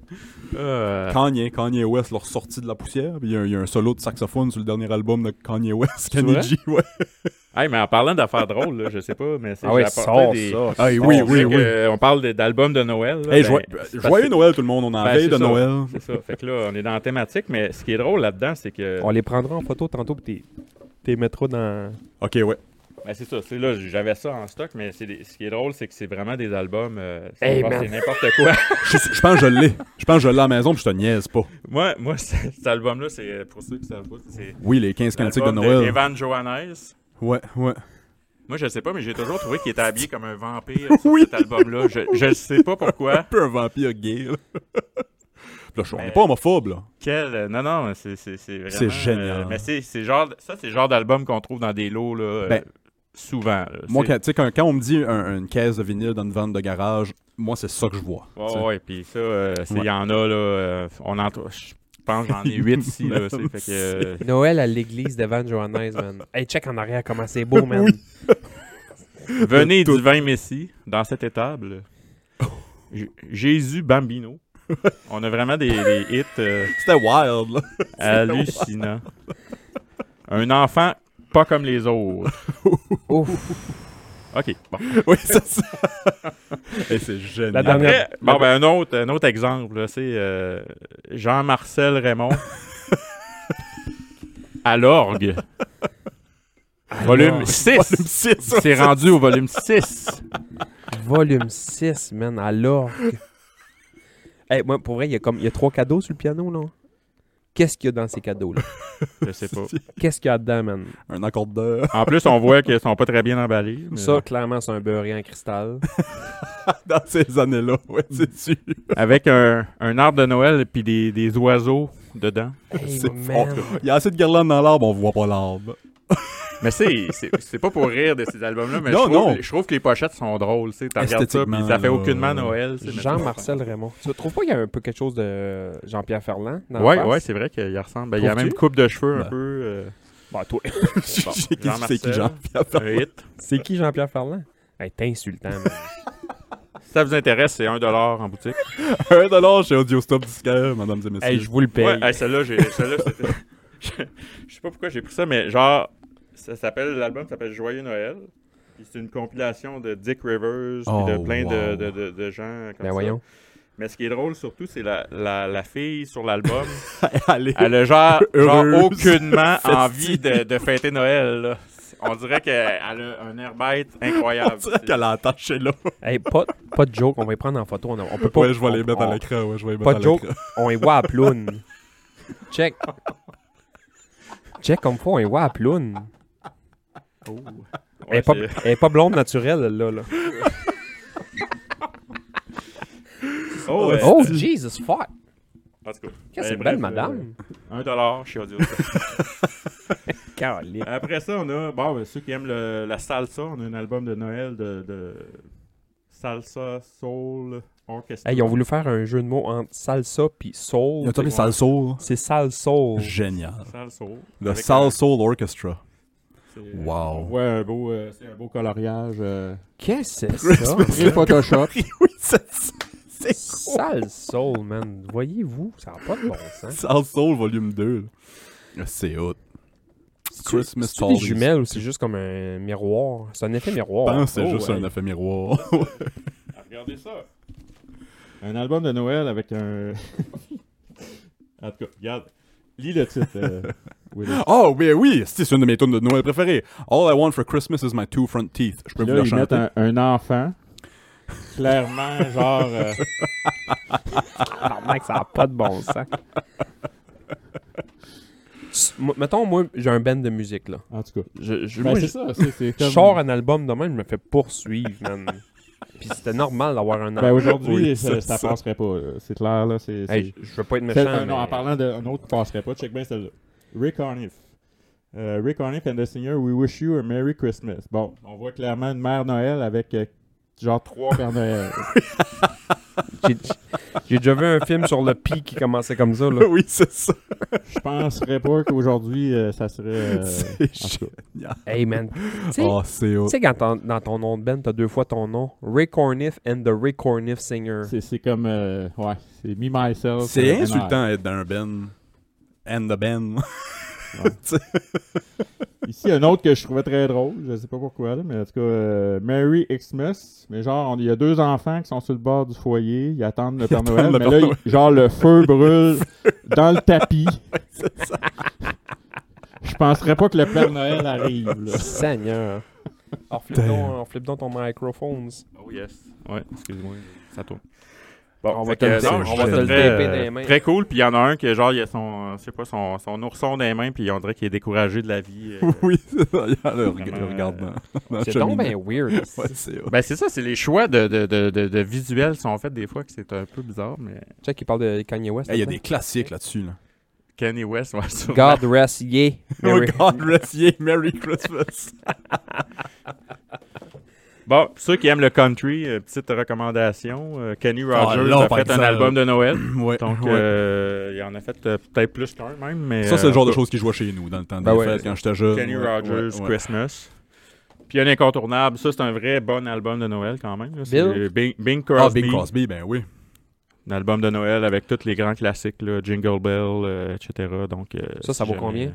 Euh, Kanye, Kanye West leur sorti de la poussière. Il y, a un- il y a un solo de saxophone sur le dernier album de Kanye West. Vrai? G, ouais. Hey, mais en parlant d'affaires drôles, là, je sais pas, mais c'est Ah des- ça. Ah, oui, oui, on oui, On parle d'albums de Noël. là, Hey, ben, joyeux, Noël tout le monde, on en Ben, veille de ça. Noël. C'est ça. Fait que là, on est dans la thématique, mais ce qui est drôle là-dedans, c'est que. On les prendra en photo tantôt, puis t'es- t'es mettras dans... Ok, ouais. Ben, c'est ça. C'est là, j'avais ça en stock, mais des- ce qui est drôle, c'est que c'est vraiment des albums. euh, c'est Hey, c'est n'importe quoi. *laughs* Je, je pense que je l'ai. Je pense que je l'ai à la maison, puis je te niaise pas. moi, moi *laughs* cet album-là, c'est pour ceux qui savent pas, c'est Oui, les 15 cantiques de l'album de Noël. Evan Johannes. Ouais, ouais. Moi, je sais pas, mais j'ai toujours trouvé qu'il était habillé comme un vampire *laughs* sur Oui. cet album-là. Je, je sais pas pourquoi. Un peu un vampire gay, là. *laughs* Là, je- on n'est pas homophobe, là. Quel. euh, Non, non, c'est c'est- c'est vraiment. C'est génial. euh, mais c'est c'est genre. Ça, c'est le genre d'album qu'on trouve dans des lots, là. euh, Ben, souvent. là. Moi, quand, tu sais, quand, quand on me dit un- une caisse de vinyle dans une vente de garage, moi, c'est ça que je vois. Ouais, ouais, puis ça, euh, il Ouais. y en a, là. euh, on en trou- pense que j'en ai 8 ici. Là, *laughs* c'est- fait que, euh, Noël à l'église d'Evan Johannes, man. *laughs* Hey, check en arrière comment c'est beau, man. *laughs* venez Tout. du vin Messi dans cette étable. J- Jésus Bambino. On a vraiment des, des hits euh, C'était wild, là. hallucinants. Un enfant pas comme les autres. Ouf. OK. Bon. *laughs* oui, c'est ça. *laughs* Et c'est génial. La dernière- Après, bon, ben, un, autre, un autre exemple, c'est euh, Jean-Marcel Raymond. *laughs* à l'orgue. Volume Alors, 6. Volume 6. C'est rendu au volume 6. Volume 6, man, à l'orgue. hey, moi, pour vrai, il y a comme il y a trois cadeaux sur le piano, là. Qu'est-ce qu'il y a dans ces cadeaux-là? *laughs* Je sais pas. *laughs* Qu'est-ce qu'il y a dedans, man? Un accordeur. En plus, on voit qu'ils sont pas très bien emballés. mais- Ça, clairement, c'est un beurré en cristal. *laughs* Dans ces années-là, ouais, c'est sûr. Avec un, un arbre de Noël et puis des, des oiseaux dedans. Hey, C'est man. Il y a assez de guirlandes dans l'arbre, on voit pas l'arbre. *laughs* Mais c'est, pas pour rire de ces albums-là, mais Non, je, trouve, non. je trouve que les pochettes sont drôles. Tu sais, t'as regardes ça, puis ça fait aucunement Noël. Jean-Marcel Raymond. Tu trouves pas qu'il y a un peu quelque chose de Jean-Pierre Ferland dans Ouais, la face? ouais, c'est vrai qu'il ressemble. Ben, il y a même coupe de cheveux un Ben. peu. euh, Bah, toi. *laughs* C'est qui Jean-Marcel. c'est qui Jean-Pierre un hit. C'est qui Jean-Pierre Ferland? Hey, t'es insultant. *laughs* Si ça vous intéresse, c'est 1$ en boutique. Un dollar chez Audio Stop Disquaire, mesdames et messieurs. hey, je vous le paye. Ouais, hey, celle-là, j'ai, celle-là, c'était- je, je sais pas pourquoi j'ai pris ça, mais genre, ça s'appelle, l'album s'appelle Joyeux Noël. Puis c'est une compilation de Dick Rivers, puis de Oh, plein de, wow. de, de, de gens comme Ben ça. voyons. Mais ce qui est drôle surtout, c'est la, la, la fille sur l'album. *laughs* Allez. Elle a genre, genre aucunement *laughs* Festive. envie de, de fêter Noël. là. On dirait qu'elle a un air bête *laughs* incroyable. On dirait qu'elle a attaché là. Hey, pas, pas de joke, on va les prendre en photo. On, on peut pas. Ouais, je vais les on- mettre à l'écran. Ouais, je vais les Pas de joke. On les voit à Ploune. Check. Check comme faut, on les voit à Ploune. Oh. Elle, est pas, c'est- elle est pas blonde naturelle, là. là. *laughs* Oh, ouais. Oh, Jesus fuck. En tout cas, Qu'est-ce que c'est ben, belle, bref, madame. euh, un dollar chez Audio. *laughs* Après ça, on a, bon, ben, ceux qui aiment le- la salsa, on a un album de Noël de, de Salsa Soul Orchestra. Hey, ils ont voulu faire un jeu de mots entre salsa puis soul. Il y a appelé Sal Soul. C'est sal soul. Génial. Salsa Soul. Le Avec Sal un- Soul Orchestra. c'est- Wow. Un beau, euh, c'est un beau coloriage. euh, Qu'est-ce que c'est ça? très Photoshop. *laughs* oui, c'est c'est Sal soul, man. Voyez-vous, ça n'a pas de bon sens. Sal Soul volume 2. là. C'est hot. Christmas C'est des jumelles ou c'est juste comme un miroir? C'est un effet Je miroir. pense que c'est Oh, juste ouais. un effet miroir. Ah, *laughs* Regardez ça. Un album de Noël avec un. *laughs* en tout cas, regarde. Lis le titre. euh, *laughs* oh, mais oui, c'est une de mes tunes de Noël préférées. All I want for Christmas is my two front teeth. Je peux Puis vous là, la ils mettent un, un enfant. Clairement, *laughs* genre. euh, Tabarnak, ça n'a pas de bon sens. Mettons, moi, j'ai un band de musique, là. en tout cas. Je, je, Ben, moi, c'est je- ça. C'est, c'est je sors un album de même, je me fais poursuivre, man. Puis c'était normal d'avoir un Ben, album. aujourd'hui, Oui, ça, ça ça. passerait pas. C'est clair, là. C'est, Hey, je, veux pas être méchant, euh, non, en parlant d'un autre qui passerait pas, check bien celle-là. Rick Arniff. Euh, Rick Arniff and the Singer, We Wish You a Merry Christmas. Bon, on voit clairement une mère Noël avec euh, genre trois Pères Noël. *laughs* J'ai- déjà vu un film sur le pi qui commençait comme ça, là. *laughs* oui, c'est ça. Je penserais pas qu'aujourd'hui, euh, ça serait. euh, *laughs* c'est génial. Hey, man. Tu sais, Oh, c'est hot. tu sais, quand ton- dans ton nom de band, t'as deux fois ton nom. Ray Corniff and the Ray Corniff Singer. C'est, c'est comme. euh, ouais, c'est Me, Myself. C'est euh, insultant d'être dans un Ben. And the Ben. *laughs* Ici, un autre que je trouvais très drôle, je sais pas pourquoi, là, mais en tout cas, euh, Merry Xmas. Mais genre, il y a deux enfants qui sont sur le bord du foyer, ils attendent le Père attendent Noël, le mais Père là, Noël. il- genre, le feu brûle dans le tapis. *laughs* Je penserais pas que le Père Noël arrive, là. Seigneur. On flippe Damn. flippe donc ton microphones. Oh yes. Ouais, excuse-moi, ça tourne. On va te le- que, non, on va te c'est le très, taper euh, dans les mains. Très cool, puis il y en a un qui, genre, il a son, euh, je sais pas, son, son ourson dans les mains, puis on dirait qu'il est découragé de la vie. euh. *laughs* oui, c'est ça. Il y a le, Vraiment, le regarde dans, dans la C'est donc bien weird. *laughs* Ouais, c'est hot. Ben c'est ça, c'est les choix de, de, de, de, de visuels qui sont faits des fois que c'est un peu bizarre, mais Check, il parle de Kanye West. Hey, Il y a des classiques là-dessus. Là. Kanye West, ouais, sûrement. God rest ye. *laughs* Oh Merry- God rest ye, Merry Christmas. Bon, pour ceux qui aiment le country, euh, petite recommandation. euh, Kenny Ah, Rogers là, a fait un album de Noël. *clears throat* ouais. Donc, ouais. euh, il en a fait euh, peut-être plus qu'un même. Mais, ça, c'est le genre de choses qui jouait chez nous dans le temps des Ben ouais. fêtes quand j'étais jeune. Kenny Rogers, ouais, ouais. Christmas. Puis un incontournable, ça c'est un vrai bon album de Noël quand même. Bill? Bing, Bing Ah, Crosby, Bing Crosby, ben oui. un album de Noël avec tous les grands classiques, là, Jingle Bell, euh, etc. Donc, euh, Ça, ça vaut combien?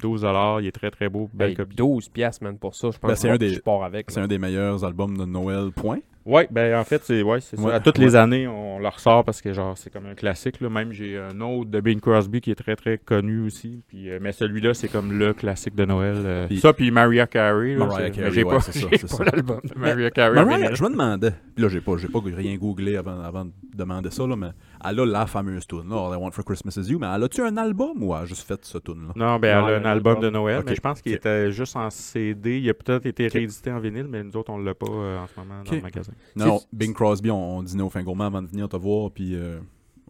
12 il est très très beau, belle Hey, copie. 12 piastres, man, pour ça. Je pense Ben, c'est que un des- je pars avec. C'est un des meilleurs albums de Noël, point. Ouais, ben en fait, c'est ouais, c'est ça. À toutes ouais. les années, on le ressort parce que genre c'est comme un classique. Là. Même j'ai un autre de Bing Crosby qui est très très connu aussi. Puis, euh, mais celui-là, c'est comme le classique de Noël. euh. Puis- ça, puis Mariah Carey. là, Mariah Carey, mais j'ai ouais, pas, l'album de Mariah Carey. Mariah, je me demandais, puis là, j'ai pas, j'ai pas rien googlé avant, avant de demander ça, là, mais elle a la fameuse tune, là, All I Want for Christmas is You, mais elle a-tu un album ou elle a juste fait ce tune là Non, ben Non, elle a un album de Noël, mais je pense qu'il était juste en CD. Il a peut-être été réédité en vinyle, mais nous autres, on l'a pas euh, en ce moment dans le magasin. Non, Bing Crosby, on, on dînait au fin gourmand avant de venir te voir, puis euh,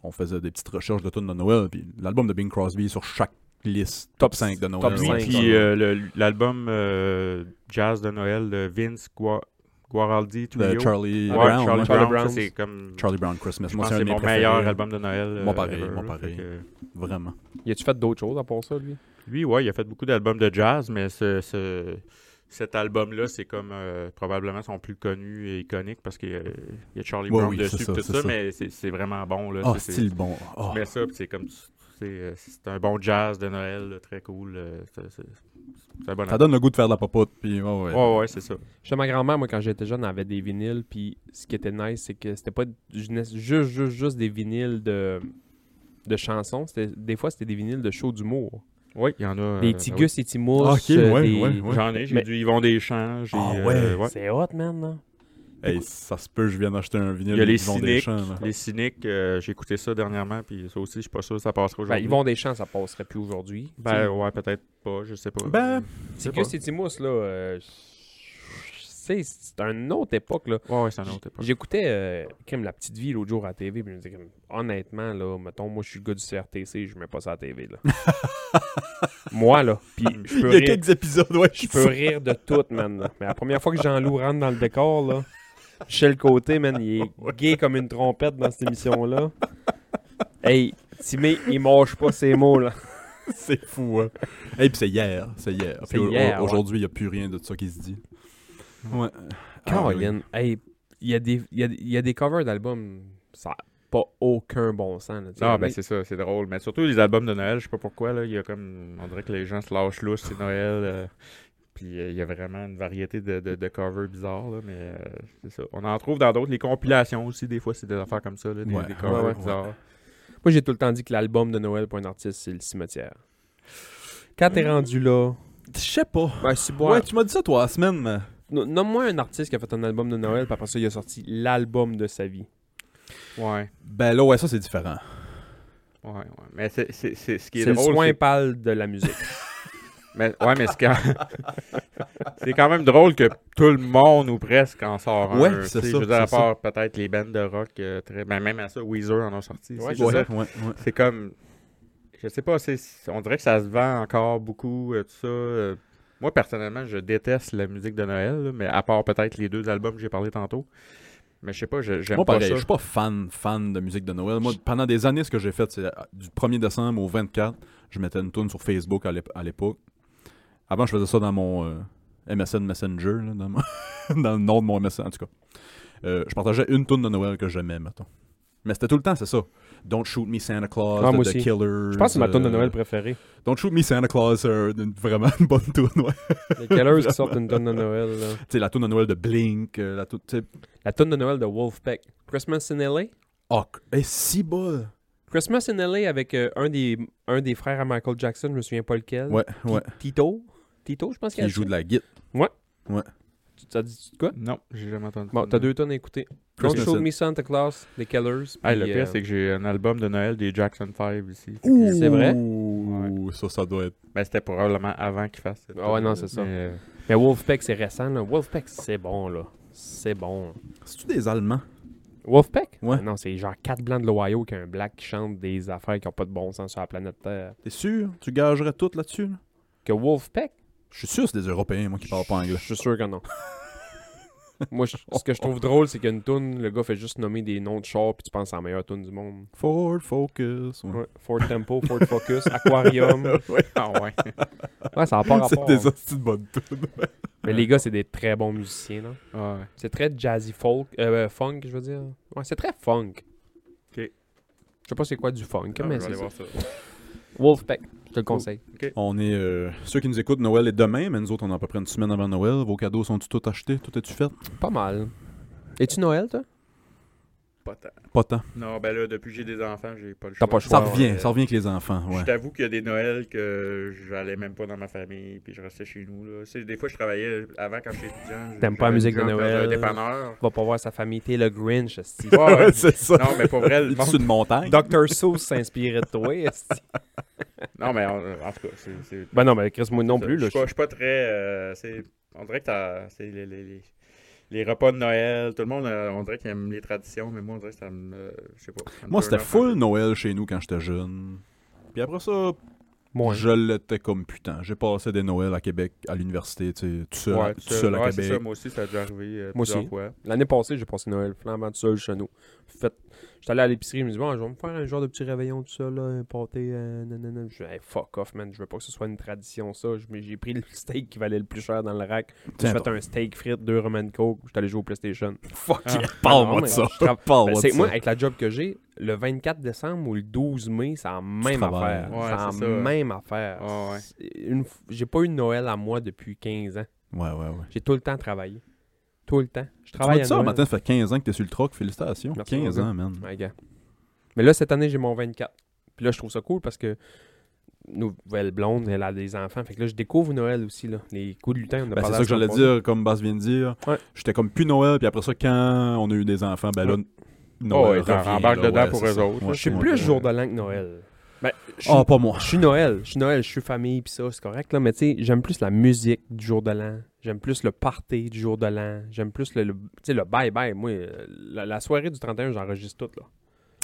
on faisait des petites recherches de tunes de Noël, puis l'album de Bing Crosby est sur chaque liste top Top 5 de Noël. top Oui, puis euh, l'album euh, jazz de Noël de Vince Gua- Guaraldi. De Charlie Ouais, Brown. Charlie ouais. Charlie Brown, c'est comme. Charlie Brown Christmas. je Moi, c'est mon préférés. meilleur album de Noël. Moi, pareil, ever, moi, pareil. Que, Vraiment. Y a-tu fait d'autres choses à part ça, lui? Lui, ouais, il a fait beaucoup d'albums de jazz, mais ce, ce- cet album-là, c'est comme euh, probablement son plus connu et iconique parce qu'il y a- il y a Charlie Ouais, Brown oui, dessus ça, tout ça, ça. mais c'est vraiment bon. Là, Ah, C'est- style bon. Ah. Tu mets ça, puis c'est comme. C'est euh, c'est un bon jazz de Noël, là, très cool. euh, c'est- un bon Ça album. donne le goût de faire de la popote, puis ouais, ouais. Ouais, ouais, c'est ça. Chez ma grand-mère, moi, quand j'étais jeune, elle avait des vinyles. Puis ce qui était nice, c'est que c'était pas juste, juste, juste, juste des vinyles de, de chansons. C'était- Des fois, c'était des vinyles de shows d'humour. Oui, il y en a. Des euh, Tigus et Timous. Ah, ok, euh, ouais, des- ouais, oui. ouais. J'en ai, j'ai Mais- du Yvon Deschamps. Ah, euh, ouais. C'est hot, man. Là. Hey, ça se peut, je viens d'acheter un vinyle Il y a les cyniques. Les cyniques, euh, j'ai écouté ça dernièrement, puis ça aussi, je suis pas sûr que ça passera Ben, aujourd'hui. Yvon Deschamps, ça passerait plus aujourd'hui. Ben, ouais, peut-être pas, je sais pas. Ben, Tigus et Timous, là, euh, c'est une autre époque, là. Ouais, ouais, c'est autre époque. J'écoutais euh, comme La Petite Vie l'autre jour à la TV, puis je me disais, comme, honnêtement, là, mettons, moi, je suis le gars du CRTC, je mets pas ça à la TV, là. *laughs* moi, là. Puis je il peux y a rire, quelques épisodes, ouais. je peux rire de tout, man. là. Mais la première fois que Jean-Loup rentre dans le décor, là, Michel Côté, man, il est *laughs* gay comme une trompette dans cette émission-là. Hey, Timé, il mange pas ses mots, là. *laughs* C'est fou, hein. Et puis c'est hier, c'est hier. Puis au- Aujourd'hui, il n'y a plus rien de ça qui se dit. Ouais. Ah, oui. Caroline, hey, il y, a des- il y a, il y a des covers d'albums, ça n'a pas aucun bon sens, là. Mais- ben c'est ça, c'est drôle. Mais surtout les albums de Noël, je sais pas pourquoi, là, il y a comme. On dirait que les gens se lâchent lousse, c'est Noël. euh, puis euh, il y a vraiment une variété de, de, de covers bizarres, là, mais euh, c'est ça. On en trouve dans d'autres. Les compilations aussi, des fois, c'est des affaires comme ça, là, des, Ouais, des covers ouais, ouais. bizarres. Moi, j'ai tout le temps dit que l'album de Noël pour un artiste, c'est le cimetière. Quand t'es rendu là, Je sais pas. ben, Ouais, tu m'as dit ça, toi, la semaine, Nomme-moi un artiste qui a fait un album de Noël, puis après ça, il a sorti l'album de sa vie. Ouais, Ben là, ouais, ça, c'est différent. ouais, ouais. Mais c'est, c'est, c'est- ce qui est, C'est le drôle. soin c'est- pâle de la musique. *laughs* Mais, ouais, mais c'est quand... *laughs* c'est quand même drôle que tout le monde ou presque en sort un. Ouais, c'est ça, Je veux dire, à c'est part peut-être les bands de rock, euh, très... ben, même à ça, Weezer en a sorti. Ouais, c'est je ouais, sais. ouais, ouais. c'est comme je sais pas c'est on dirait que ça se vend encore beaucoup euh, tout ça Euh, moi personnellement je déteste la musique de Noël là, mais à part peut-être les deux albums que j'ai parlé tantôt mais je sais pas je- j'aime Moi, pas pareil, je ça suis pas fan, fan de musique de Noël. Moi, pendant des années, ce que j'ai fait, c'est euh, du 1er décembre au 24, je mettais une tune sur Facebook à l'ép- à l'époque. Avant, je faisais ça dans mon euh, MSN Messenger, là, dans, mon- *laughs* dans le nom de mon MSN, en tout cas. Euh, je partageais une tune de Noël que j'aimais, mettons. Mais c'était tout le temps, c'est ça. Don't Shoot Me Santa Claus, Ah, The aussi. Killers. Je pense que c'est ma tune de euh, Noël préférée. Don't Shoot Me Santa Claus, c'est une- vraiment une bonne tune, ouais. Les Killers qui *laughs* sortent une tune de Noël. Tu sais, la tune de Noël de Blink, euh, la tune. La de Noël de Wolfpack. Christmas in L.A. Oh, hey, si bol! Christmas in L.A. avec euh, un, des, un des frères à Michael Jackson, je me souviens pas lequel. Ouais, ouais. Tito? Tito, je pense qu'il joue de la guitare. Tu t'as dit de quoi? non j'ai jamais entendu Bon, ça. t'as deux tonnes à écouter. Don't Christmas Show Me Santa Claus, les Killers. Ah, le pire euh, c'est que j'ai un album de Noël des Jackson 5 ici C'est vrai? Ouh, ça, ça doit être. ben, c'était probablement avant qu'il fasse cette Ah ouais, non, c'est ça. mais, euh, Mais Wolfpack, c'est récent. Là. Wolfpack, c'est bon, là. C'est bon. C'est-tu des Allemands? Wolfpack? Ouais. Non, c'est genre quatre blancs de l'Ohio qui ont un black qui chante des affaires qui ont pas de bon sens sur la planète Terre. T'es sûr? Tu gagerais tout là-dessus? là? Que Wolfpack? Je suis sûr que c'est des Européens, moi, qui parlent pas anglais. Je suis sûr que non. *laughs* Moi, je- ce que je trouve drôle, c'est qu'il y a une toune, le gars fait juste nommer des noms de chars, puis tu penses à la meilleure toune du monde. Ford Focus. ouais. Ouais. Ford Tempo, Ford Focus, Aquarium. *laughs* Ah ouais. Ouais, ça n'a pas C'est rapport. des hosties de bonnes tunes. Mais les gars, c'est des très bons musiciens, là. Ouais. C'est très jazzy folk, euh, funk, je veux dire. Ouais, c'est très funk. Ok. Je sais pas c'est quoi du funk, Ah, mais c'est ça. Wolfpack, te le conseille. On est. euh, ceux qui nous écoutent, Noël est demain, mais nous autres, on a à peu près une semaine avant Noël. Vos cadeaux sont-ils tous achetés? Tout est-tu fait? Pas mal. Es-tu Noël, toi? Pas tant. Pas tant. Non, ben là, depuis que j'ai des enfants, j'ai pas le T'as choix. pas le Ça choix, revient, Euh, ça revient avec les enfants. Ouais. Je t'avoue qu'il y a des Noëls que j'allais même pas dans ma famille, puis je restais chez nous. Là. C'est- Des fois, je travaillais avant quand j'étais étudiant. T'aimes pas la musique de Noël? dépanneur. Va pas voir sa famille, t'es le Grinch, esti. Ouais, ouais. *laughs* c'est ça. Non, mais pour vrai, le monde- une montagne? Dr. Seuss s'inspirait de toi, esti. *laughs* Non, mais en, en tout cas, c'est. c'est- Ben non, mais Chris, moi non ça. plus, Je là. suis pas, je suis pas très. euh, c'est- on dirait que t'as. C'est les, les, les, les repas de Noël. Tout le monde, euh, on dirait qu'il aime les traditions, mais moi, on dirait que ça me. euh, je sais pas. Moi, c'était full. Noël chez nous quand j'étais jeune. Puis après ça, Moi, je l'étais comme putain. J'ai passé des Noëls à Québec, à l'université, tu sais, tout seul, Ouais, tout seul à ouais, Québec. ça, moi aussi, ça a déjà arrivé euh, Moi plusieurs aussi. fois. L'année passée, j'ai passé Noël flambant tout seul chez nous. Fait, j'étais allé à l'épicerie, je me dis, bon, je vais me faire un genre de petit réveillon tout seul, là, un pâté, euh, nanana. Je dis, hey, fuck off, man, je veux pas que ce soit une tradition, ça. J'ai pris le *laughs* steak qui valait le plus cher dans le rack. J'ai fait un steak frites, deux rum and coke, j'étais allé jouer au PlayStation. Fuck Ah. yeah. *laughs* Parle-moi de ça. je tra- Parle-moi Ben, ça. moi, avec la job que j'ai, le 24 décembre ou le 12 mai, c'est la même affaire. Ouais, c'est la ça. même affaire. Ouais, ouais. C'est Une f- J'ai pas eu de Noël à moi depuis 15 ans. Ouais, ouais, ouais. J'ai tout le temps travaillé. Tout le temps. Je Tu travaille dit à ça, Noël. matin, ça fait 15 ans que t'es sur le troc. Félicitations. Merci, 15 mon gars. ans, man. Mais là, cette année, j'ai mon 24. Puis là, je trouve ça cool parce que nouvelle blonde, elle a des enfants. Fait que là, je découvre Noël aussi, là. Les coups de lutin, on a Ben, c'est ça que j'allais dire, comme Bass vient de dire. Ouais. J'étais comme plus Noël, puis après ça, quand on a eu des enfants, ben là, Ouais. Noël Oh, ouais, revient, là, dedans ouais, pour eux autres, Ouais, Je suis plus jour de l'an que Noël. Ben, Ah, pas moi. Je suis Noël, je suis Noël, je suis famille pis ça, c'est correct là, mais tu sais, j'aime plus la musique du jour de l'an, j'aime plus le party du jour de l'an, j'aime plus le, le- tu sais, le bye bye. Moi, euh, la, la soirée du 31, j'enregistre tout là.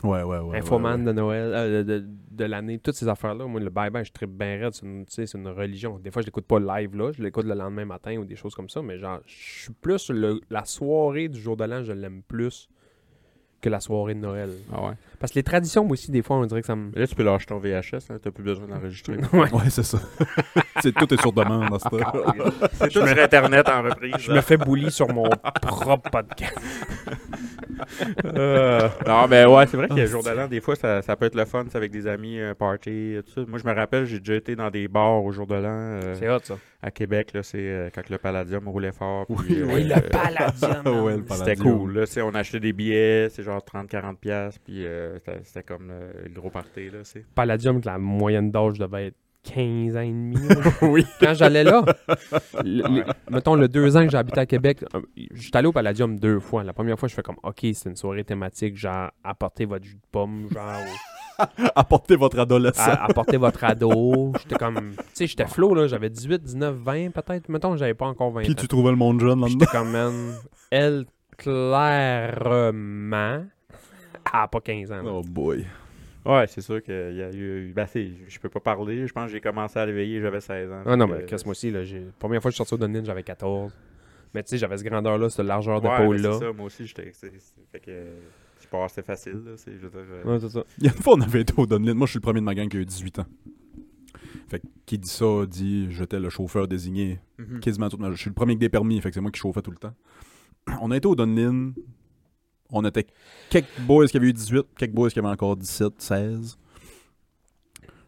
Ouais, ouais, ouais. Infoman ouais, de Noël, euh, de, de- de l'année, toutes ces affaires là. Moi, le bye bye, je tripe bien raide, c'est une, tu sais, c'est une religion. Des fois, je l'écoute pas live là, je l'écoute le lendemain matin ou des choses comme ça, mais genre, je suis plus le- la soirée du jour de l'an, je l'aime plus que la soirée de Noël. Ah ouais. Parce que les traditions, moi aussi, des fois, on dirait que ça me. Là, tu peux lâcher ton VHS, hein, t'as plus besoin d'enregistrer. *laughs* Ouais. Ouais, c'est ça. *laughs* c'est, tout est sur demande dans ce temps. C'est tout sur Internet en reprise. Je me fais bully sur mon propre podcast. *laughs* Euh, non, mais ouais, c'est vrai qu'il y a jour de l'an, des fois, ça, ça peut être le fun, c'est avec des amis, un party, tout ça. Moi, je me rappelle, j'ai déjà été dans des bars au jour de l'an euh, C'est hot, ça. à Québec, là, c'est euh, quand le Palladium roulait fort. puis, Oui, euh, oui, le euh, Palladium. *laughs* Ouais, le C'était cool, là, on achetait des billets, c'est genre 30-40$, piastres, puis euh, c'était comme euh, le gros party, là, c'est. Palladium, que la moyenne d'âge devait être 15 ans et demi. *laughs* oui. Quand j'allais là, le- les- mettons le deux ans que habité à Québec, j'étais allé au Palladium deux fois. La première fois, je fais comme, OK, c'est une soirée thématique, genre, apportez votre jus de pomme, genre, *laughs* Apportez votre adolescent. à- apportez votre ado. J'étais comme, tu sais, j'étais flow, là, j'avais 18, 19, 20 peut-être. Mettons, j'avais pas encore 20 Puis tu trouvais le monde jeune là-dedans. J'étais comme, man, elle, clairement, a pas 15 ans. là. Oh boy. Ouais, c'est sûr qu'il y a eu. Ben, c'est- je peux pas parler, je pense que j'ai commencé à l'éveiller, j'avais 16 ans. Ah non, mais que- qu'est-ce moi aussi, là, j'ai... première fois que je suis sorti au Dunedin, j'avais 14. Mais tu sais, j'avais ce grandeur-là, cette largeur Ouais, d'épaule-là. c'est ça, moi aussi, j'étais. Fait que. Je pense c'est facile, là, c'est. Je veux dire. Ouais, c'est ça. Il y a une fois, on avait été au Dunlin. Moi, je suis le premier de ma gang qui a eu 18 ans. Fait que qui dit ça, dit j'étais le chauffeur désigné mhm. quasiment toute ma... Je suis le premier avec des permis, fait que c'est moi qui chauffais tout le temps. On a été au Dunlin. On était quelques boys qui avaient eu 18, quelques boys qui avaient encore 17, 16.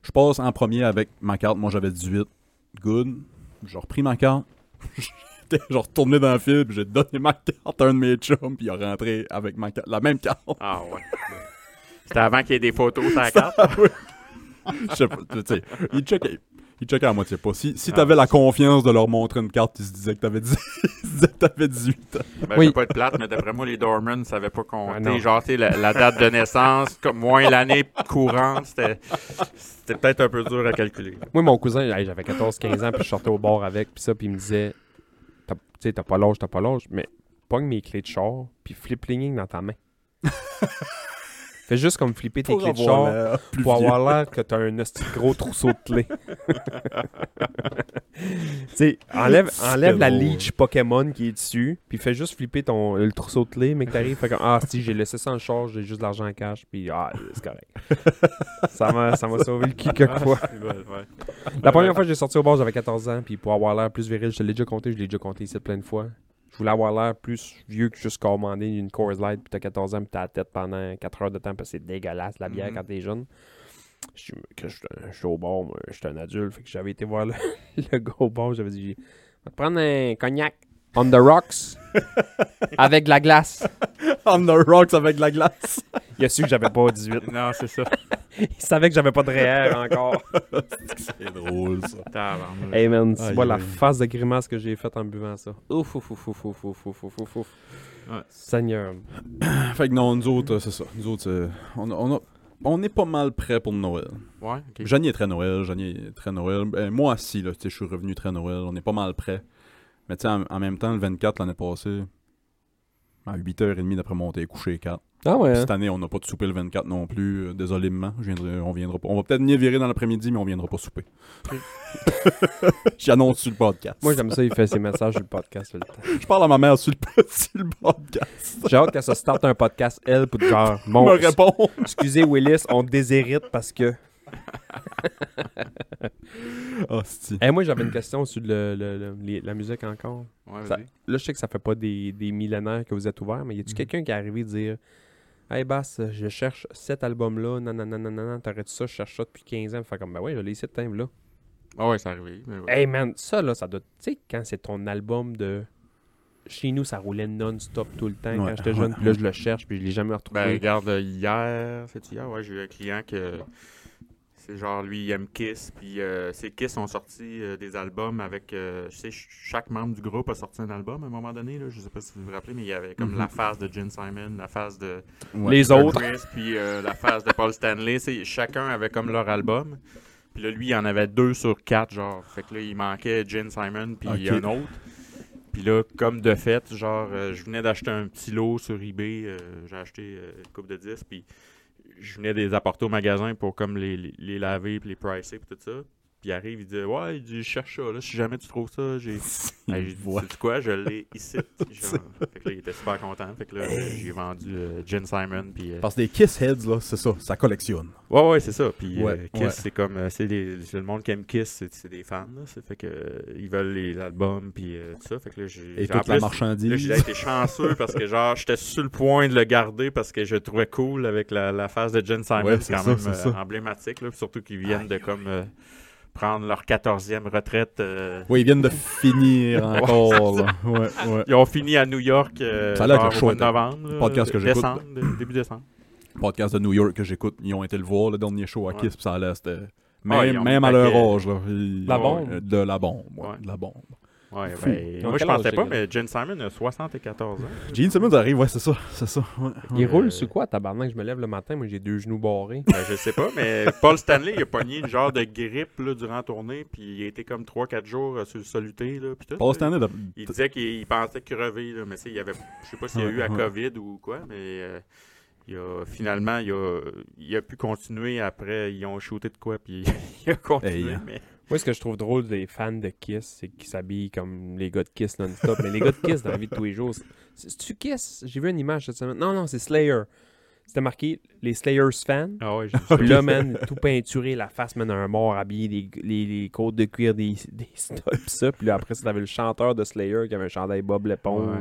Je passe en premier avec ma carte. Moi, j'avais 18. Good. J'ai repris ma carte. *laughs* J'étais genre retourné dans le fil, puis j'ai donné ma carte à un de mes chums, puis il a rentré avec ma carte, la même carte. Ah ouais. C'était avant qu'il y ait des photos sur la *laughs* carte. Je sais pas, tu sais, ils checkaient, ils checkaient à moitié pas. Si, si Ah, t'avais la confiance de leur montrer une carte, ils se disaient que t'avais 10 *laughs* ils se disaient que t'avais 18 ans. Ben, Oui. je pas être plate, mais d'après moi, les Dormans ne savaient pas compter. Ah, non. genre, tu sais, la, la date de naissance, comme moins l'année courante, c'était c'était peut-être un peu dur à calculer. Moi, mon cousin, j'avais 14-15 ans, puis je sortais au bord avec, puis ça, puis il me disait, T'as- tu sais, t'as pas l'âge, t'as pas l'âge, mais pogne mes clés de char, puis flip-flinging dans ta main. *laughs* Fais juste comme flipper tes clés de char pour avoir l'air que t'as un gros trousseau de clés. *laughs* tu sais, enlève, enlève la leech Pokémon qui est dessus, puis fais juste flipper ton, le trousseau de clés, mais que t'arrives, fait comme, ah, si, j'ai laissé ça en charge, j'ai juste de l'argent en cash, puis ah, c'est correct. *laughs* ça m'a ça m'a sauvé le cul quelquefois. La première fois que j'ai sorti au bar, j'avais 14 ans, puis pour avoir l'air plus viril, je te l'ai déjà compté, je l'ai déjà compté ici plein de fois. Je voulais avoir l'air plus vieux que juste commander une Coors Light, puis t'as 14 ans, puis t'as la tête pendant 4 heures de temps, parce que c'est dégueulasse la bière Mhm. quand t'es jeune. Je suis que je je suis au moi, je suis un adulte, fait que j'avais été voir le, *laughs* le au bar, j'avais dit, on va te prendre un cognac on the rocks *laughs* avec de la glace. On the rocks avec de la glace. Il a su que j'avais pas 18. *laughs* Non, c'est ça. Il savait que j'avais pas de REER *laughs* encore. C'est drôle, ça. Hey man, tu Aïe, vois la face de grimace que j'ai faite en buvant ça. Ouf, ouf, ouf, ouf, ouf, ouf, ouf, ouf, ouf, ouf. Ouais. Seigneur. *clears throat* Fait que non, nous autres, c'est ça. Nous autres, on, a- on, a- on est pas mal prêts pour Noël. Ouais, ok. Janie est très Noël, Janie est très Noël. Ben, moi aussi, là, tu sais, je suis revenu très Noël. On est pas mal prêts. Mais tu sais, en, en même temps, le 24 l'année passée, à 8h30 d'après monter couché 4. Ah ouais. Cette année, on n'a pas de souper le 24 non plus. euh, désolément. Je viendrai, on viendra pas. On va peut-être venir virer dans l'après-midi, mais on viendra pas souper. *laughs* J'annonce sur le podcast. Moi j'aime ça, il fait ses messages sur le podcast tout le temps. je parle à ma mère sur le, *laughs* sur le podcast. J'ai hâte qu'elle se starte un podcast, elle, pour genre, bon, me répond. excusez Willis, on déshérite parce que... *laughs* Hostie. Eh, moi j'avais une question sur le, le- le- les- la musique encore. Ouais, Ça- vas-y. là, je sais que ça fait pas des, des millénaires que vous êtes ouverts, mais y a-tu Mhm. quelqu'un qui est arrivé dire Hey Bass, je cherche cet album-là, non, non, non, non, non, t'arrêtes ça, je cherche ça depuis 15 ans. Fait comme, ben ouais, je l'ai ici temps là. Ah ouais, c'est arrivé. mais ouais. Hey man, ça là, ça doit. Tu sais, quand c'est ton album de. Chez nous, ça roulait non-stop tout le temps Ouais, quand j'étais jeune. ouais, Puis là, je le cherche, puis je l'ai jamais retrouvé. Ben, regarde, hier, c'est hier, ouais, j'ai eu un client que c'est genre lui, il aime Kiss, puis euh, ces Kiss ont sorti euh, des albums avec, euh, je sais, ch- chaque membre du groupe a sorti un album à un moment donné, là, je sais pas si vous vous rappelez, mais il y avait comme Mhm. la phase de Gene Simon, la phase de Ouais. Les autres. Chris, puis euh, la phase de Paul Stanley, c'est- chacun avait comme leur album. Puis là, lui, il en avait deux sur quatre, genre. Fait que là, il manquait Gene Simon, puis Ok. un autre. Puis là, comme de fait, genre, euh, je venais d'acheter un petit lot sur eBay. euh, J'ai acheté euh, une coupe de 10, puis je venais de les apporter au magasin pour comme les, les, laver, les pricer, puis tout ça. Puis il arrive, il dit Ouais, il dit, je cherche ça, là. Si jamais tu trouves ça, j'ai. *laughs* Hey, j'ai dit. Sais-tu quoi, je l'ai ici. *laughs* Genre, fait que là, il était super content. Fait que là, j'ai vendu euh, Gene Simon, puis. euh, Parce que des Kiss Heads, là, c'est ça, ça collectionne. Ouais, ouais, c'est ça. Puis Ouais, euh, Kiss, ouais. c'est comme. euh, c'est le monde qui aime Kiss, c'est des fans. Là. C'est fait que euh, ils veulent les albums, puis tout ça. Fait que là, j'ai. Et toute la marchandise. Là, j'ai été chanceux parce que, genre, j'étais sur le point de le garder parce que je le trouvais cool avec la, la phase de Jen Simon. Ouais, c'est quand ça, même emblématique, là. Surtout qu'ils viennent de comme. Prendre leur 14e retraite. euh, Oui, ils viennent de finir *laughs* encore, là. Ouais, ouais. Ils ont fini à New York euh, Ça a l'air genre au mois de novembre. là, podcast que j'écoute. décembre, début décembre. Podcast de New York que j'écoute, ils ont été le voir, le dernier show à Ouais. Kiss, puis ça a l'air, c'était... Ah, Même, à le leur âge, là. ils- La bombe. euh, De la bombe, ouais, Ouais. de la bombe. Ouais, ben, moi, je pensais pas, mais Jen Simon a 74 ans. Gene Simmons arrive, ouais, c'est ça, *laughs* c'est ça. ouais. Il Euh, roule sur quoi, tabarnak? Je me lève le matin, moi j'ai deux genoux barrés. Ben, je sais pas, mais Paul Stanley, il a pogné une genre de grippe là, durant la tournée, puis il a été comme 3-4 jours euh, sur le soluté. Là, puis tout, Paul là. Stanley, de- Il disait qu'il il pensait crever, là, mais il y avait, je sais pas s'il y a eu la ouais. COVID ou quoi, mais euh, il a, finalement, il a, il a pu continuer après. Ils ont shooté de quoi, puis *laughs* il a continué. Hey. mais... Moi, ce que je trouve drôle des fans de Kiss, c'est qu'ils s'habillent comme les gars de Kiss non-stop. Mais les gars de Kiss, dans la vie de tous les jours, c'est- c'est-tu Kiss? J'ai vu une image cette semaine. Non, non, c'est Slayer. C'était marqué les Slayers fans? Ah ouais, j'ai Puis là, man, tout peinturé, la face, man, un mort habillé, des, les, les côtes de cuir, des, des studs, pis ça. Puis là, après ça, t'avais le chanteur de Slayer qui avait un chandail Bob l'éponge.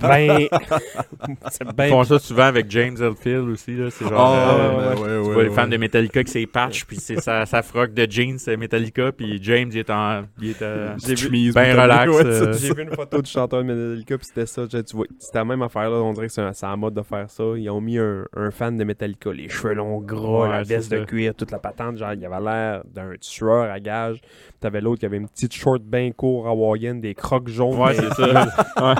Ben. *laughs* c'est Ils ben. font ça souvent avec James Hetfield aussi. Là. C'est genre, Ah, euh, ouais, ouais, Tu ouais, vois les ouais. fans de Metallica qui c'est patch, puis c'est sa, sa froc de jeans c'est Metallica, puis James il est en, il est euh, chemise, ben relax. ouais, euh, J'ai vu une photo du chanteur de Metallica, puis c'était ça. Tu vois, c'était la même affaire là. On dirait que c'est en mode de faire ça. Ils ont mis un, un fan de Metallica, les cheveux longs, gras, Ouais, la veste de cuir, toute la patente. Genre, il avait l'air d'un tueur à gage. T'avais l'autre qui avait une petite short bien court hawaïenne, des crocs jaunes. Ouais, c'est ça. *laughs*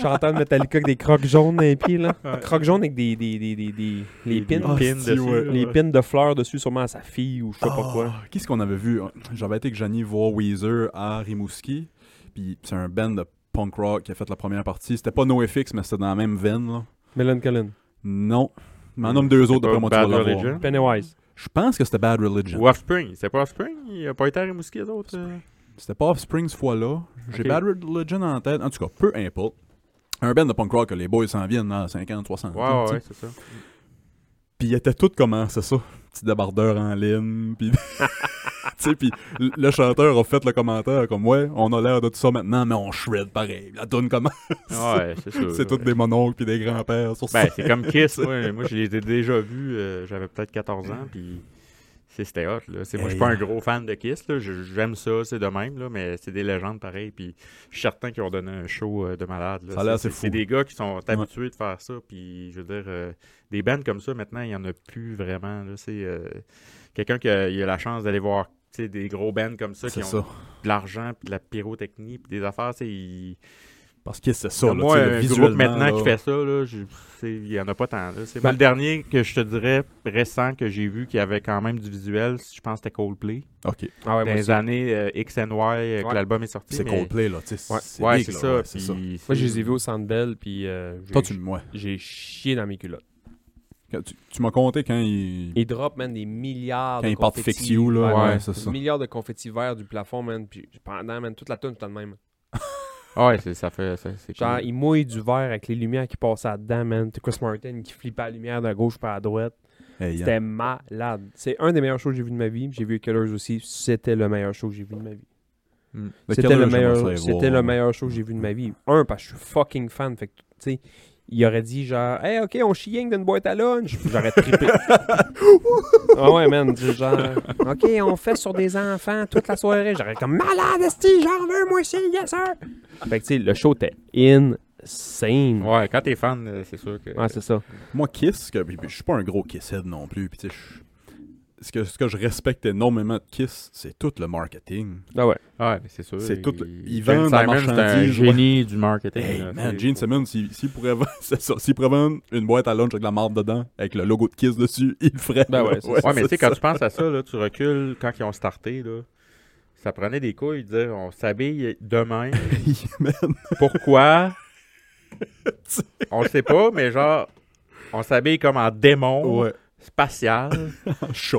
Chanteur de Metallica avec des crocs jaunes dans les pieds, là. Ouais. Crocs jaunes avec des. des, des, des, des- les pins. des Ah, pins si, dessus. ouais. là, Les pins de fleurs dessus, sûrement à sa fille ou je sais pas Ah, quoi. Qu'est-ce qu'on avait vu? J'avais été avec Janie voir Weezer à Rimouski. Puis c'est un band de punk rock qui a fait la première partie. C'était pas NoFX, mais c'était dans la même veine. Là. Melancholy. Non. Mais en nomme deux autres, d'après moi, tu vas Bad l'avoir. Religion? Pennywise. Je pense que c'était Bad Religion. Ou Offspring. C'est pas Offspring? Il a pas été à Rimouski, les autres? euh? C'était pas Offspring ce fois-là. J'ai. Bad Religion en tête. En tout cas, peu importe. Un band de punk rock que les boys s'en viennent dans 50, 60. Ouais, tu sais. ouais, ouais, c'est ça. Puis ils étaient tous comment, c'est ça? Petit débardeur en ligne. Puis. *laughs* sais, puis le chanteur a fait le commentaire comme ouais, on a l'air de tout ça maintenant, mais on shred pareil. La donne comment Ouais, c'est sûr. C'est tous des mononcles puis des grands-pères sur. Ben, c'est comme Kiss. *laughs* ouais. Moi, je les ai déjà vus. euh, J'avais peut-être 14 ans, puis c'était hot. Là. C'est- Moi, je suis pas un gros fan de Kiss. J'aime ça, c'est de même, là, mais c'est des légendes pareil. Puis je suis certain qu'ils ont donné un show euh, de malade. C'est- des gars qui sont habitués de faire ça. Puis je veux dire, euh, des bands comme ça, maintenant, il y en a plus vraiment. C'est euh, quelqu'un qui a, il a la chance d'aller voir des gros bands comme ça qui c'est ont ça. de l'argent, puis de la pyrotechnie, puis des affaires. sais, ils- Parce que c'est ça. là, moi, tu sais, le un groupe visuellement, maintenant là. qui fait ça, là, je- c'est- il n'y en a pas tant. C'est Ben- le dernier que je te dirais récent que j'ai vu qui avait quand même du visuel, je pense que c'était Coldplay. Ok. Ah ouais, Dans les années euh, X and Y euh, que l'album est sorti. C'est mais- Coldplay, là. tu sais, Ouais. C'est Ouais, c'est ça. ouais, c'est puis ça. Moi, c'est- je les ai vus au Centre Bell, puis euh, j'ai chié dans mes culottes. Quand tu, tu m'as compté quand il. Ils drop, man, des milliards Quand de confettis. Fix You, là, ouais, c'est des ça. milliards de confettis verts du plafond, man. Puis pendant, man, toute la tune, c'était le même. Ouais, c'est- ça fait. ça- c'est Genre, cool. ils mouillent du verre avec les lumières qui passaient là-dedans, man. T'as Chris Martin qui flippait la lumière de gauche par à droite. Hey. C'était malade. C'est un des meilleurs shows que j'ai vu de ma vie. J'ai vu Killers aussi. C'était le meilleur show que j'ai vu de ma vie. Hmm. C'était le meilleur, c'était le meilleur show que j'ai vu de ma vie. Un, parce que je suis fucking fan. Fait que, tu sais, il aurait dit genre, hey, ok, on chiing d'une boîte à lunch. J'aurais trippé. *laughs* ah ouais, man. du Genre, *laughs* ok, on fait sur des enfants toute la soirée. J'aurais comme malade, esti, j'en veux, moi aussi, yes, sir. Fait que, tu sais, le show était insane. Ouais, quand t'es fan, euh, c'est sûr que. Ouais, c'est ça. Moi, Kiss, que, je suis pas un gros Kisshead non plus. Puis, tu sais, je- ce, que, ce que je respecte énormément de Kiss, c'est tout le marketing. Ah ouais. Ouais, mais c'est sûr. C'est tout- il- ils Gene vendent la Simmons, c'est un marchandise, génie du marketing. Hey, là, man, c'est- Gene Simmons, *laughs* s'il pourrait, vendre- une boîte à lunch avec la marde dedans, avec le logo de Kiss dessus, il le ferait. Ben ouais, Ouais, mais tu sais, quand tu penses à ça, là, tu recules quand ils ont starté, là. Ça prenait des couilles de dire on s'habille demain. *laughs* Pourquoi? *laughs* On le sait pas, mais genre, on s'habille comme en démon ouais, spatial en *laughs* chat.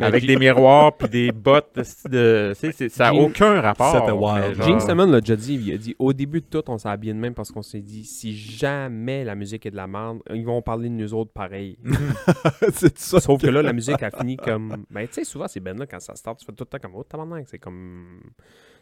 avec des miroirs puis des bottes de. ça n'a aucun rapport. Gene Simmons l'a déjà dit, il a dit au début de tout, on s'est habillé de même parce qu'on s'est dit si jamais la musique est de la merde, ils vont parler de nous autres pareil. *laughs* c'est ça. Sauf que là, la musique a fini comme. Ben, tu sais, souvent, ces bands-là, quand ça start, tu fais tout le temps comme oh, c'est comme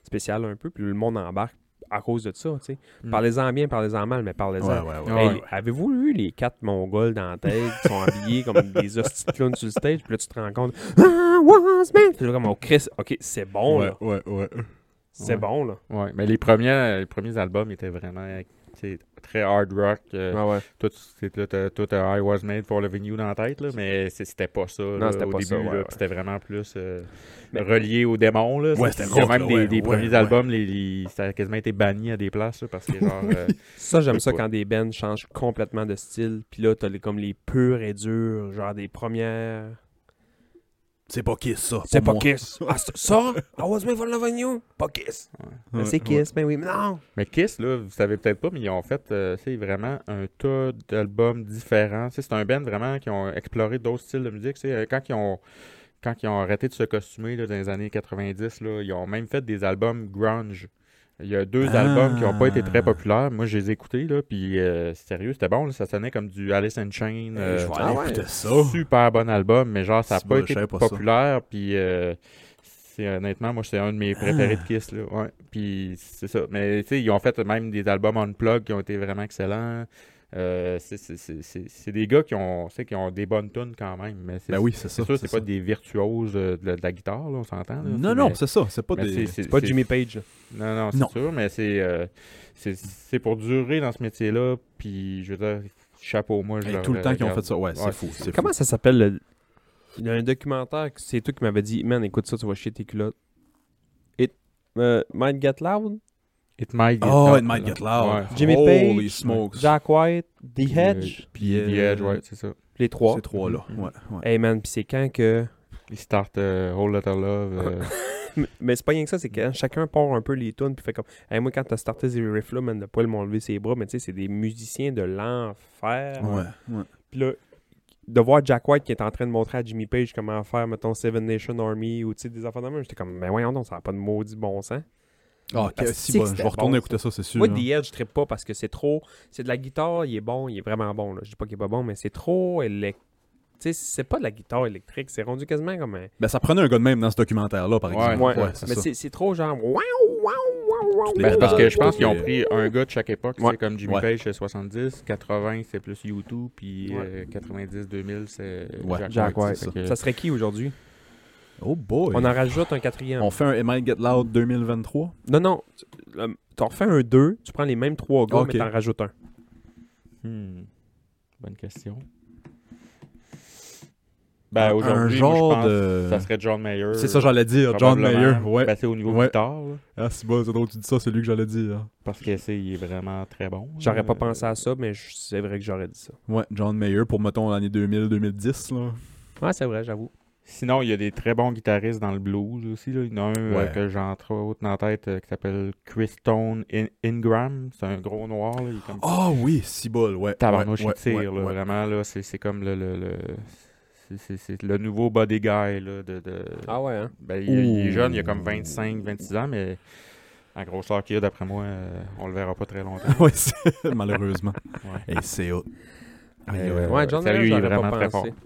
spécial un peu, puis le monde embarque à cause de ça, tu sais. Mm. Parlez-en bien, parlez-en mal, mais parlez-en. Ouais, ouais, ouais. Ouais. Hey, Avez-vous vu les quatre mongols dans la tête qui sont habillés comme *laughs* des hosties clowns sur le stage, puis là, tu te rends compte, ah, was man! Puis là, comme, oh, Chris, ok, c'est bon, ouais, là. ouais, ouais. C'est Ouais. bon, là. Ouais, mais les premiers, les premiers albums étaient vraiment sais, très hard rock. euh, Ah ouais. tout, c'est- là, t'as- tout I Was Made for Loving You dans la tête, là, mais c'est- c'était pas ça. là, c'était au pas début, ça, ouais, là, ouais. puis C'était vraiment plus euh, Mais- relié aux démons. Là. Ouais, C'est- c'était il y a rock, même des, ouais, des ouais, premiers ouais. albums, les, les- ça a quasiment été banni à des places là, parce que genre. euh, *laughs* Ça, j'aime ça quand des bands changent complètement de style. Puis là, t'as les, comme les purs et durs, genre des premières. C'est pas Kiss, ça. C'est pas moi. Kiss. Ah, c'est ça? I was made for loving you? Pas Kiss. Ouais, c'est Kiss, mais oui, mais non. Mais Kiss, là, vous savez peut-être pas, mais ils ont fait euh, c'est vraiment un tas d'albums différents. C'est un band vraiment qui ont exploré d'autres styles de musique. Euh, Quand ils ont quand ils ont arrêté de se costumer là, dans les années 90, là, ils ont même fait des albums grunge. Il y a deux Ah. albums qui n'ont pas été très populaires. Moi, je les ai écoutés, là, puis euh, sérieux, c'était bon. là. ça sonnait comme du Alice in Chains. Hey, euh, je vais ah aller ouais. écouter ça. super bon album, mais genre, ça n'a pas été pas populaire. Puis, euh, c'est honnêtement, moi, c'est un de mes préférés de Kiss. Là. Ouais. Puis, c'est ça. Mais, tu sais, ils ont fait même des albums unplug qui ont été vraiment excellents. Euh, c'est- c'est- c'est c'est- c'est des gars qui ont, qui ont des bonnes tunes quand même. Mais c'est Ben oui, c'est c'est ça. sûr, c'est ça. pas des virtuoses de, de la- de la guitare, là, on s'entend. là. Non, C'est- non, c'est ça. C'est pas des. C'est pas Jimmy Page. Non, non, c'est sûr, mais c'est euh, c'est- c'est pour durer dans ce métier-là. Puis, je veux dire, chapeau, moi, je leur- tout le temps qu'ils ont fait ça. Ouais, c'est Ouais, fou. c'est- c'est Comment fou. ça s'appelle le... Il y a un documentaire, c'est toi qui m'avais dit, man, écoute ça, tu vas chier tes culottes. It euh, Might Get Loud, It might get Oh, loud. it might get loud. Ouais. Jimmy Holy Page, smokes. Jack White, The Hedge, Puis, The euh, Edge, ouais, c'est ça. les trois. Ces trois-là. Mhm. Ouais, ouais. Hey man, pis c'est quand que. Il start euh, Whole Lotta Love. *laughs* euh, Mais, mais c'est pas rien que ça, c'est que chacun part un peu les tunes puis fait comme. Hey, moi, quand t'as starté ces riffs-là, man, de pas m'ont levé ses bras, mais tu sais, c'est des musiciens de l'enfer. Ouais, ouais. Puis là, de voir Jack White qui est en train de montrer à Jimmy Page comment faire, mettons, Seven Nation Army ou tu sais, des affaires de même, j'étais comme, mais voyons donc, ça n'a pas de maudit bon sens. Ah, Parce ok, que si, c'est bon, je vais retourner bon, écouter ça, c'est sûr. Moi, hein. The Edge, je trippe pas parce que c'est trop. C'est de la guitare, il est bon, il est vraiment bon. Là. Je dis pas qu'il est pas bon, mais c'est trop électrique. Tu sais, c'est pas de la guitare électrique, c'est rendu quasiment comme un. Ben, ça prenait un gars de même dans ce documentaire-là, par exemple. Ouais, Ouais, c'est mais c'est c'est trop genre. Waouh, waouh, waouh, waouh. Toutes les Ben, c'est parce que je pense qu'ils ont les- pris un gars de chaque époque. Ouais. C'est comme Jimmy Ouais. Page, c'est 70. 80, c'est plus U2. Puis Ouais. euh, 90, 2000, c'est Ouais, Jack, Jack White. Ça serait qui aujourd'hui? Oh boy. On en rajoute un quatrième. On fait un Might Get Loud 2023. Non, non. tu- T'en refais un 2, tu prends les mêmes trois gars, Ok. mais t'en rajoutes un. Hmm. Bonne question. Ben, Un aujourd'hui, genre moi, je pense de- ça serait John Mayer. C'est ça, j'allais dire. John. Mayer. Ouais. Ben, c'est au niveau Ouais. guitare, là, Ah, c'est bon, c'est drôle que tu dis ça, c'est lui que j'allais dire. parce que c'est il est vraiment très bon. J'aurais pas Euh, pensé à ça, mais c'est vrai que j'aurais dit ça. Ouais, John Mayer pour, mettons, l'année 2000-2010, là. Ouais, c'est vrai, j'avoue. Sinon, il y a des très bons guitaristes dans le blues aussi. Là. Il y en a un euh, que j'ai entre autres dans la tête euh, qui s'appelle Chris Stone In- Ingram. C'est un gros noir. Est comme Ah oui, si bol, ouais. tabarnouche, ouais, tire. ouais, là. ouais. Vraiment, là, c'est, comme le... le, le- c'est, le nouveau body guy. Là, de, de... Ah ouais, hein? Ben, il, il est jeune, il a comme 25, 26 ans, mais la grosseur qu'il a, d'après moi, euh, on le verra pas très longtemps. *laughs* C'est- malheureusement. Et c'est aïe. Ouais, John Mayer, il est j'aurais vraiment pas très pensé. fort.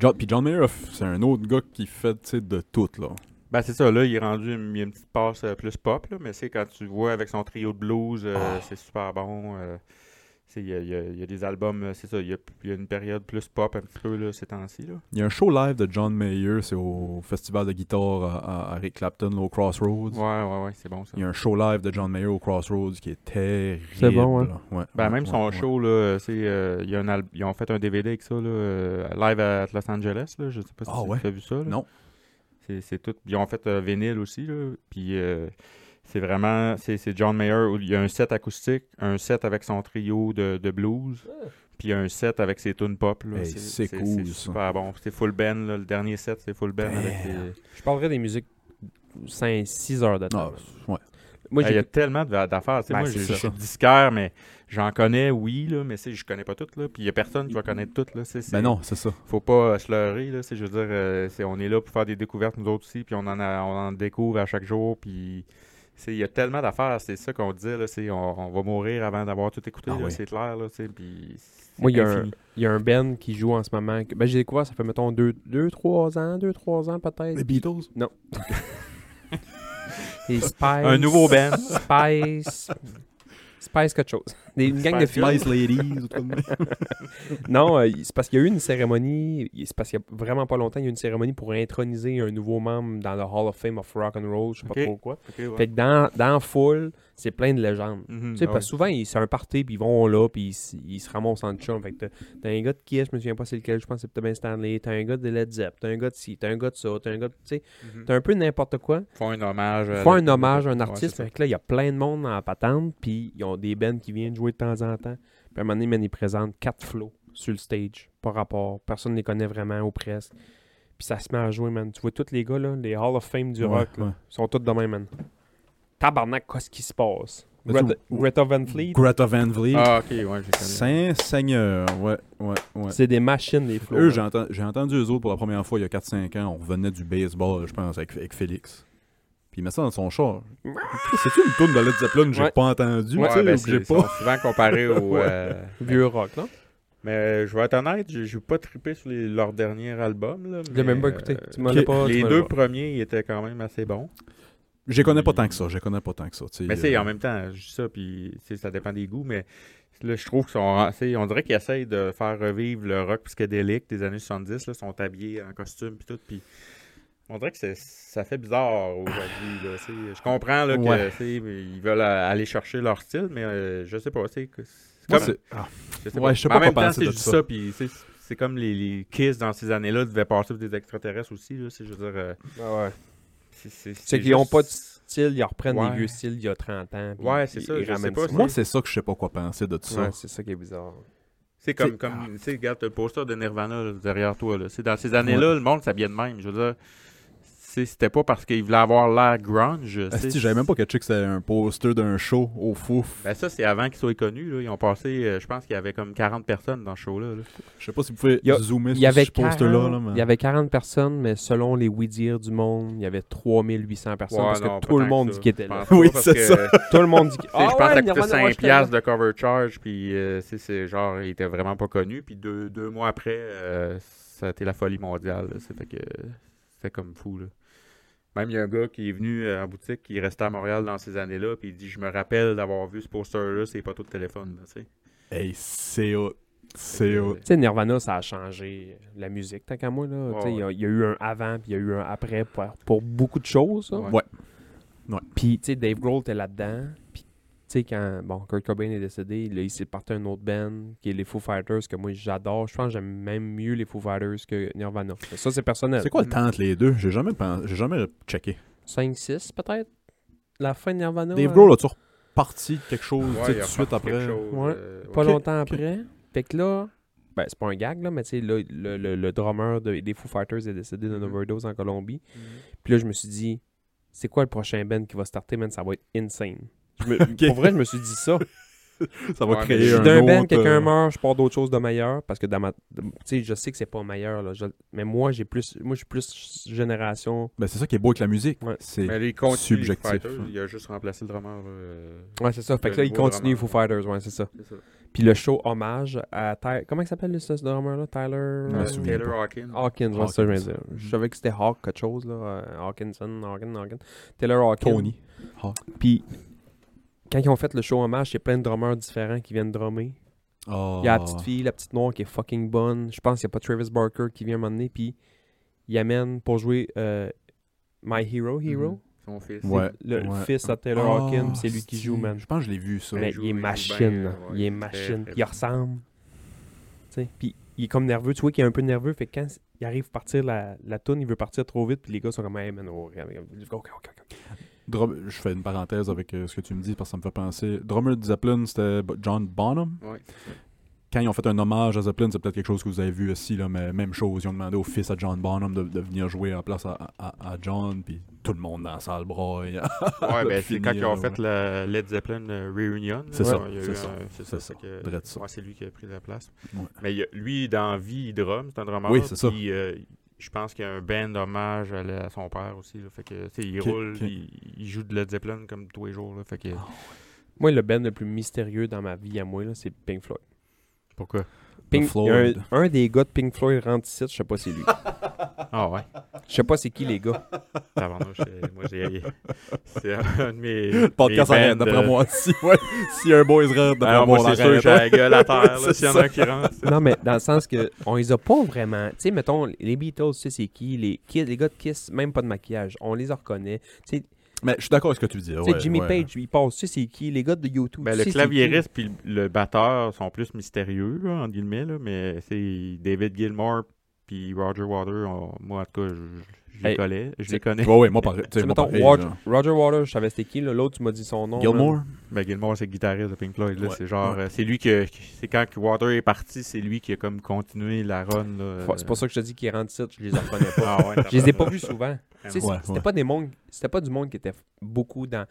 John, puis John Mayer, c'est un autre gars qui fait, de tout, là. Ben, c'est ça, là, il est rendu une, il y a une petite passe euh, plus pop, là, mais c'est quand tu vois avec son trio de blues, euh, Ah. c'est super bon. euh, il y, a- y y des albums, euh, c'est ça, il y, a, il y a une période plus pop un petit peu là, ces temps-ci. Là. Il y a un show live de John Mayer, c'est au festival de guitare à, à- à Rick Clapton, là, au Crossroads. Ouais, ouais, ouais, c'est bon ça. Il y a un show live de John Mayer au Crossroads qui est terrible. C'est bon, hein? Ouais, Ben, ouais, même ouais, son ouais. show, là, c'est, euh, il y a un al- ils ont fait un DVD avec ça, là, euh, live à Los Angeles, là, je sais pas si Ah tu ouais? as vu ça. là. Non. C'est, c'est tout. Ils ont fait euh, vinyle aussi, là, puis euh, c'est vraiment, c'est, c'est John Mayer, où il y a un set acoustique, un set avec son trio de, de blues, puis un set avec ses tunes pop. Là. Hey, c'est cool, ça. super bon. C'est full band, là, le dernier set, c'est full band. Avec les- Je parlerais des musiques 5-6 heures de temps. Ah, ouais. Moi, Ah, il y a tellement d'affaires. Ben, moi, c'est je suis disquaire, mais j'en connais, oui, là, mais je connais pas toutes. Là, puis il y a personne qui va connaître toutes. Là, c'est- c'est- Ben non, c'est ça. faut pas se leurrer. Là, c'est- je veux dire, euh, c'est- on est là pour faire des découvertes, nous autres aussi, puis on en, a- on en découvre à chaque jour. Puis c'est- il y a tellement d'affaires, c'est ça qu'on disait. Là, c'est, on, on va mourir avant d'avoir tout écouté, Ah c'est clair. Là, c'est- puis Moi, il y, a un, infini. il y a un band qui joue en ce moment. Ben, j'ai découvert, ça fait, mettons, 2-3 ans, 2-3 ans peut-être. Les Beatles? *laughs* Les Spice. Un nouveau band. Spice. Spice quelque chose. Des, une gang de filles. Spice Ladies. *laughs* Non, euh, c'est parce qu'il y a eu une cérémonie. C'est parce qu'il y a vraiment pas longtemps, il y a eu une cérémonie pour introniser un nouveau membre dans le Hall of Fame of Rock and Roll. Je sais pas trop quoi. Ok, ouais. Fait que dans, dans foule, c'est plein de légendes. Mhm, Tu sais, ah parce que souvent, ils- c'est un party, puis ils vont là, puis ils, ils se ramassent en chum. Fait que t'as- un gars de qui est, je me souviens pas c'est lequel, je pense que c'est peut-être Ben Stanley. T'as un gars de Led Zepp, t'as un gars de ci, t'as un gars de ça, t'as un gars de. Tu sais, ouais. Mhm. t'as un peu n'importe quoi. Font un hommage. à Font un hommage à un Ouais, artiste. fait que là, il y a plein de monde en patente, puis ils ont des bands qui viennent jouer de temps en temps. Puis à un moment donné, man, ils présentent quatre flots sur le stage, par rapport. Personne ne les connaît vraiment, ou presque. Puis ça se met à jouer, man. Tu vois tous les gars, là, les Hall of Fame du Ouais, rock, là, ouais. sont tous de même, man. Tabarnak, qu'est-ce qui se passe? Greta, Van Fleet, Greta Van Vliet. Ah, ok, ouais, j'ai connu. Saint-Seigneur, ouais, ouais, ouais. c'est des machines, les flots. Eux, j'ai enten- j'ai entendu eux autres pour la première fois il y a 4-5 ans. On revenait du baseball, je pense, avec, avec Félix. Puis il met ça dans son char. C'est-tu une tourne de Led Zeppelin que j'ai Ouais. pas entendu, Ouais, tu sais, ben, j'ai c'est- pas? sont souvent comparés au. *laughs* Ouais. euh, Vieux rock, là. Mais euh, je vais être honnête, j'ai j'ai pas trippé sur les- leur dernier album. Là, Je l'ai même pas écouté. euh, Tu m'en ok. as pas. les deux pas. premiers ils étaient quand même assez bons. Je connais pas tant que ça, je les connais pas tant que ça. Mais euh, en même temps, je dis ça, puis ça dépend des goûts, mais là, je trouve qu'ils On dirait qu'ils essayent de faire revivre le rock psychédélique des années 70. Là, sont habillés en costume, puis tout, puis. On dirait que c'est- ça fait bizarre aujourd'hui. Je comprends là, que Ouais. ils veulent euh, aller chercher leur style, mais euh, je sais pas. c'est comme- c'est- ah, je sais Ouais, pas. je sais pas en même quoi temps, dis ça. ça, puis c'est comme les, les Kiss dans ces années-là devaient passer pour des extraterrestres aussi. Là, c'est- je veux dire, euh, Ah ouais. c'est- c'est C'est qu'ils n'ont juste- pas de style, ils reprennent Ouais. des vieux styles il y a 30 ans. Ouais, c'est ça, ils je sais pas, ça. Moi, c'est ça que je sais pas quoi penser de tout ça. Ouais, c'est ça qui est bizarre. C'est comme, comme tu sais, regarde, le poster de Nirvana là, derrière toi. là. C'est dans ces années-là, le monde s'habillait de même. Je veux dire, c'était pas parce qu'il voulait avoir l'air grunge. sais. Asti, j'avais même pas catché que c'était un poster d'un show au fouf. Ben ça, c'est avant qu'il soit connu. Là. Ils ont passé, euh, je pense qu'il y avait comme 40 personnes dans ce show-là. là. Je sais pas si vous pouvez Il y a- zoomer Il y, sur avait ce poster-là. 40, là, mais- il y avait 40 personnes, mais selon les oui-dire du monde, il y avait 3800 personnes Ouais, parce que tout le monde dit qu'il était Je là. Oui, c'est ça. Tout le monde dit qu'il Je pense que ça coûtait Nirvana, ouais, 5$ j'étais là. piastres de cover charge, puis euh, c'est- c'est genre, il était vraiment pas connu. Puis deux, deux mois après, euh, ça a été la folie mondiale. C'était que c'était comme fou. Là. Même il y a un gars qui est venu euh, en boutique, qui restait à Montréal dans ces années-là, puis il dit Je me rappelle d'avoir vu ce poster-là, c'est pas tout de téléphone. là, tu sais. Hey, c'est hot. C'est hot. Tu sais, Nirvana, ça a changé la musique, tant qu'à moi. Là. Tu sais, Ouais, il, y a, il y a eu un avant, puis il y a eu un après pour, pour beaucoup de choses. là. Ouais. Ouais. Puis, tu sais, Dave Grohl était là-dedans. Tu sais, quand bon, Kurt Cobain est décédé, là, il s'est parti à un autre band, qui est les Foo Fighters, que moi, j'adore. Je pense que j'aime même mieux les Foo Fighters que Nirvana. Mais Ça, c'est personnel. C'est quoi le temps entre les deux? J'ai jamais, j'ai jamais checké. 5-6, peut-être? La fin de Nirvana? Dave euh, Grohl, as-tu reparti quelque chose Ouais, tout de suite après? quelque chose, Ouais. euh, Pas longtemps après. Fait que là, ben, c'est pas un gag, là, mais tu sais, là, le, le, le drummer de- des Foo Fighters est décédé d'une Mhm. overdose en Colombie. Mhm. Puis là, je me suis dit, c'est quoi le prochain band qui va starter, man? Ça va être insane. Je me-. *laughs* Pour vrai, je me suis dit ça. *laughs* Ça va Ouais, créer un suis d'un band, autre, quelqu'un euh, meurt, je pars d'autre chose de meilleur. Parce que dans ma. Tu sais, je sais que c'est pas meilleur, là. je- mais moi, j'ai plus. Moi, je suis plus génération. Ben, c'est ça qui est beau avec la musique. Ouais. C'est là, subjectif. Fighters, Il a juste remplacé le drummer. euh, Ouais, c'est ça. Fait que là, il continue drummer, Foo ouais. Fighters, ouais, c'est ça. Puis le show hommage à Ty- Comment il s'appelle ce drummer-là? Tyler. Je me euh, souviens Taylor pas. Hawkins. Hawkins, ouais, c'est ça que je viens de Hawkins. dire. Je savais que c'était Hawk quelque chose, là. euh, Hawkinson, Hawkins, Hawkins. Taylor Hawkins. Tony. Puis, quand ils ont fait le show hommage, il y a plein de drummers différents qui viennent drummer. Oh. Il y a la petite fille, la petite noire qui est fucking bonne. Je pense qu'il n'y a pas Travis Barker qui vient m'emmener. Puis, il amène pour jouer euh, My Hero, Hero. Mhm. Son fils. Ouais. Le ouais. fils à Taylor Ah, Hawkins, puis c'est lui qui joue, man. Je pense que je l'ai vu, ça. Mais il est machine, ouais, il est machine. très Il ressemble. Puis il est comme nerveux. Tu vois qu'il est un peu nerveux. Fait que quand il arrive à partir la, la toune, il veut partir trop vite. Puis les gars sont comme, hey man, oh, regarde, regarde. Ok, ok, ok. Drum- Je fais une parenthèse avec euh, ce que tu me dis parce que ça me fait penser. Drummer de Zeppelin, c'était John Bonham. Ouais. Quand ils ont fait un hommage à Zeppelin, c'est peut-être quelque chose que vous avez vu aussi, là, mais même chose. Ils ont demandé au fils à John Bonham de, de venir jouer en place à, à- à John, puis tout le monde dans la salle broye. *laughs* Ouais, ben, c'est quand ils ont fait la Led Zeppelin euh, Reunion. C'est ça, c'est ça, C'est c'est ça. ouais, lui qui a pris la place. Mais lui, dans vie, il drum. C'est un drummer. Oui, c'est ça. Puis, euh, je pense qu'il y a un band hommage à, la- à son père aussi. là. Fait que, il roule. Il, il joue de Led Zeppelin comme tous les jours. là. Fait que, Moi, le band le plus mystérieux dans ma vie à moi, là, c'est Pink Floyd. pourquoi? Pink, Floyd. Un, un des gars de Pink Floyd rentre ici, je sais pas c'est lui. *laughs* Ah ouais. Je sais pas c'est qui les gars. Euh, moi, j'ai. C'est un de mes. Podcast arrête, d'après moi. Si, ouais, si un boys rentre, d'après Alors, moi, c'est sûr, j'ai la gueule à terre, *laughs* s'il y en a un qui rentre. non, mais dans le sens que on les a pas vraiment. Tu sais, mettons, les Beatles, tu sais c'est qui les, Kiss- les gars de Kiss, même pas de maquillage. On les reconnaît. Tu sais, Mais je suis d'accord avec ce que tu dis. ouais, Jimmy ouais. Page, il passe. Tu sais c'est qui Les gars de YouTube. Ben, le claviériste puis le le batteur sont plus mystérieux, là, entre guillemets, là, mais c'est David Gilmour puis Roger Water, on- moi, en tout cas, je, je les Hey, connais. Je les connais. Ouais, ouais, moi, qui? *laughs* mettons, pareil, Roger. Roger Waters, je savais c'était qui. là. L'autre, tu m'as dit son nom. là. Gilmore. Ben, Gilmour, c'est le guitariste de Pink Floyd. Ouais, C'est genre, ouais. euh, c'est lui que, c'est quand que Water est parti, c'est lui qui a comme continué la run. C'est pour ça que je te dis qu'ils rentrent ici, je les reconnais pas. Ah ouais, Je les ai pas vus souvent. Tu Ouais, c'était ouais. pas des mondes, c'était pas du monde qui était beaucoup dans.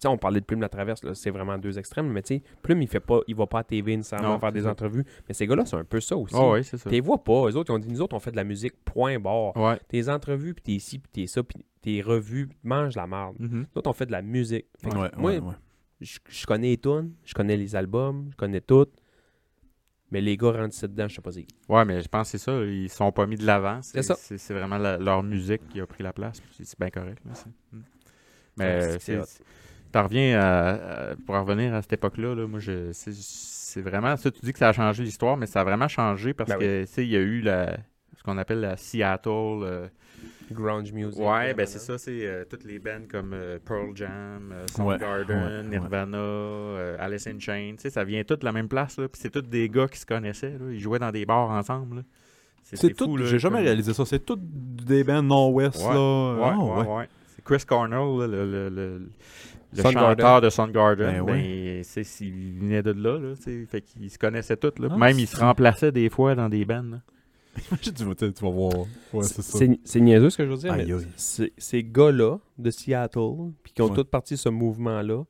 Tu on parlait de Plume la Traverse, là, c'est vraiment deux extrêmes, mais tu sais, Plume, il fait pas, il va pas à TV nécessairement Non, faire des ça. entrevues, mais ces gars-là, c'est un peu ça aussi. Ah ouais, c'est ça. T'es vois pas, eux autres, ils ont dit, nous autres, on fait de la musique, point barre. Ouais. Tes entrevues, puis t'es ci, puis t'es ça, puis tes revues, mange la merde. Mhm. Nous autres, on fait de la musique. Fait que Ouais, moi, je je connais les tunes, je connais les albums, je connais tout, mais les gars rentrent dedans, je sais pas qui. Ouais, mais je pense que c'est ça. Ils sont pas mis de l'avant. C'est ça. C'est vraiment la- leur musique qui a pris la place. C'est bien correct. là, c'est- Mm. Mais euh, c'est T'en reviens à, à- pour en revenir à cette époque-là. Là, moi, je, c'est, c'est vraiment. Ça, tu dis que ça a changé l'histoire, mais ça a vraiment changé parce Ben que, tu sais, il y a eu la, qu'on appelle la Seattle. euh, Grunge music. ouais, là, ben c'est ça. C'est euh, toutes les bands comme euh, Pearl Jam, euh, Soundgarden, ouais, ouais. Nirvana, euh, Alice in Chains. Tu sais, ça vient tout de la même place. Là, puis c'est tous des gars qui se connaissaient. Là, ils jouaient dans des bars ensemble. là. C'est tout. J'ai jamais comme- réalisé ça. C'est tout des bands Nord-Ouest, Ouais, là. Ouais, Ah, ouais, ouais. C'est Chris Cornell, là, le, le, le, le Soundgarden. chanteur de Soundgarden. Ben Ben, s'il venait de là, là fait qu'ils se connaissaient tous. Là. Ah, Même ils se remplaçaient des fois dans des bands. Tu vas, tu vas voir. Ouais, c'est ça. C'est c'est niaiseux ce que je veux dire, Aïe, mais aïe. c'est- ces gars-là de Seattle, puis qui ont Ouais. tous parti ce mouvement-là,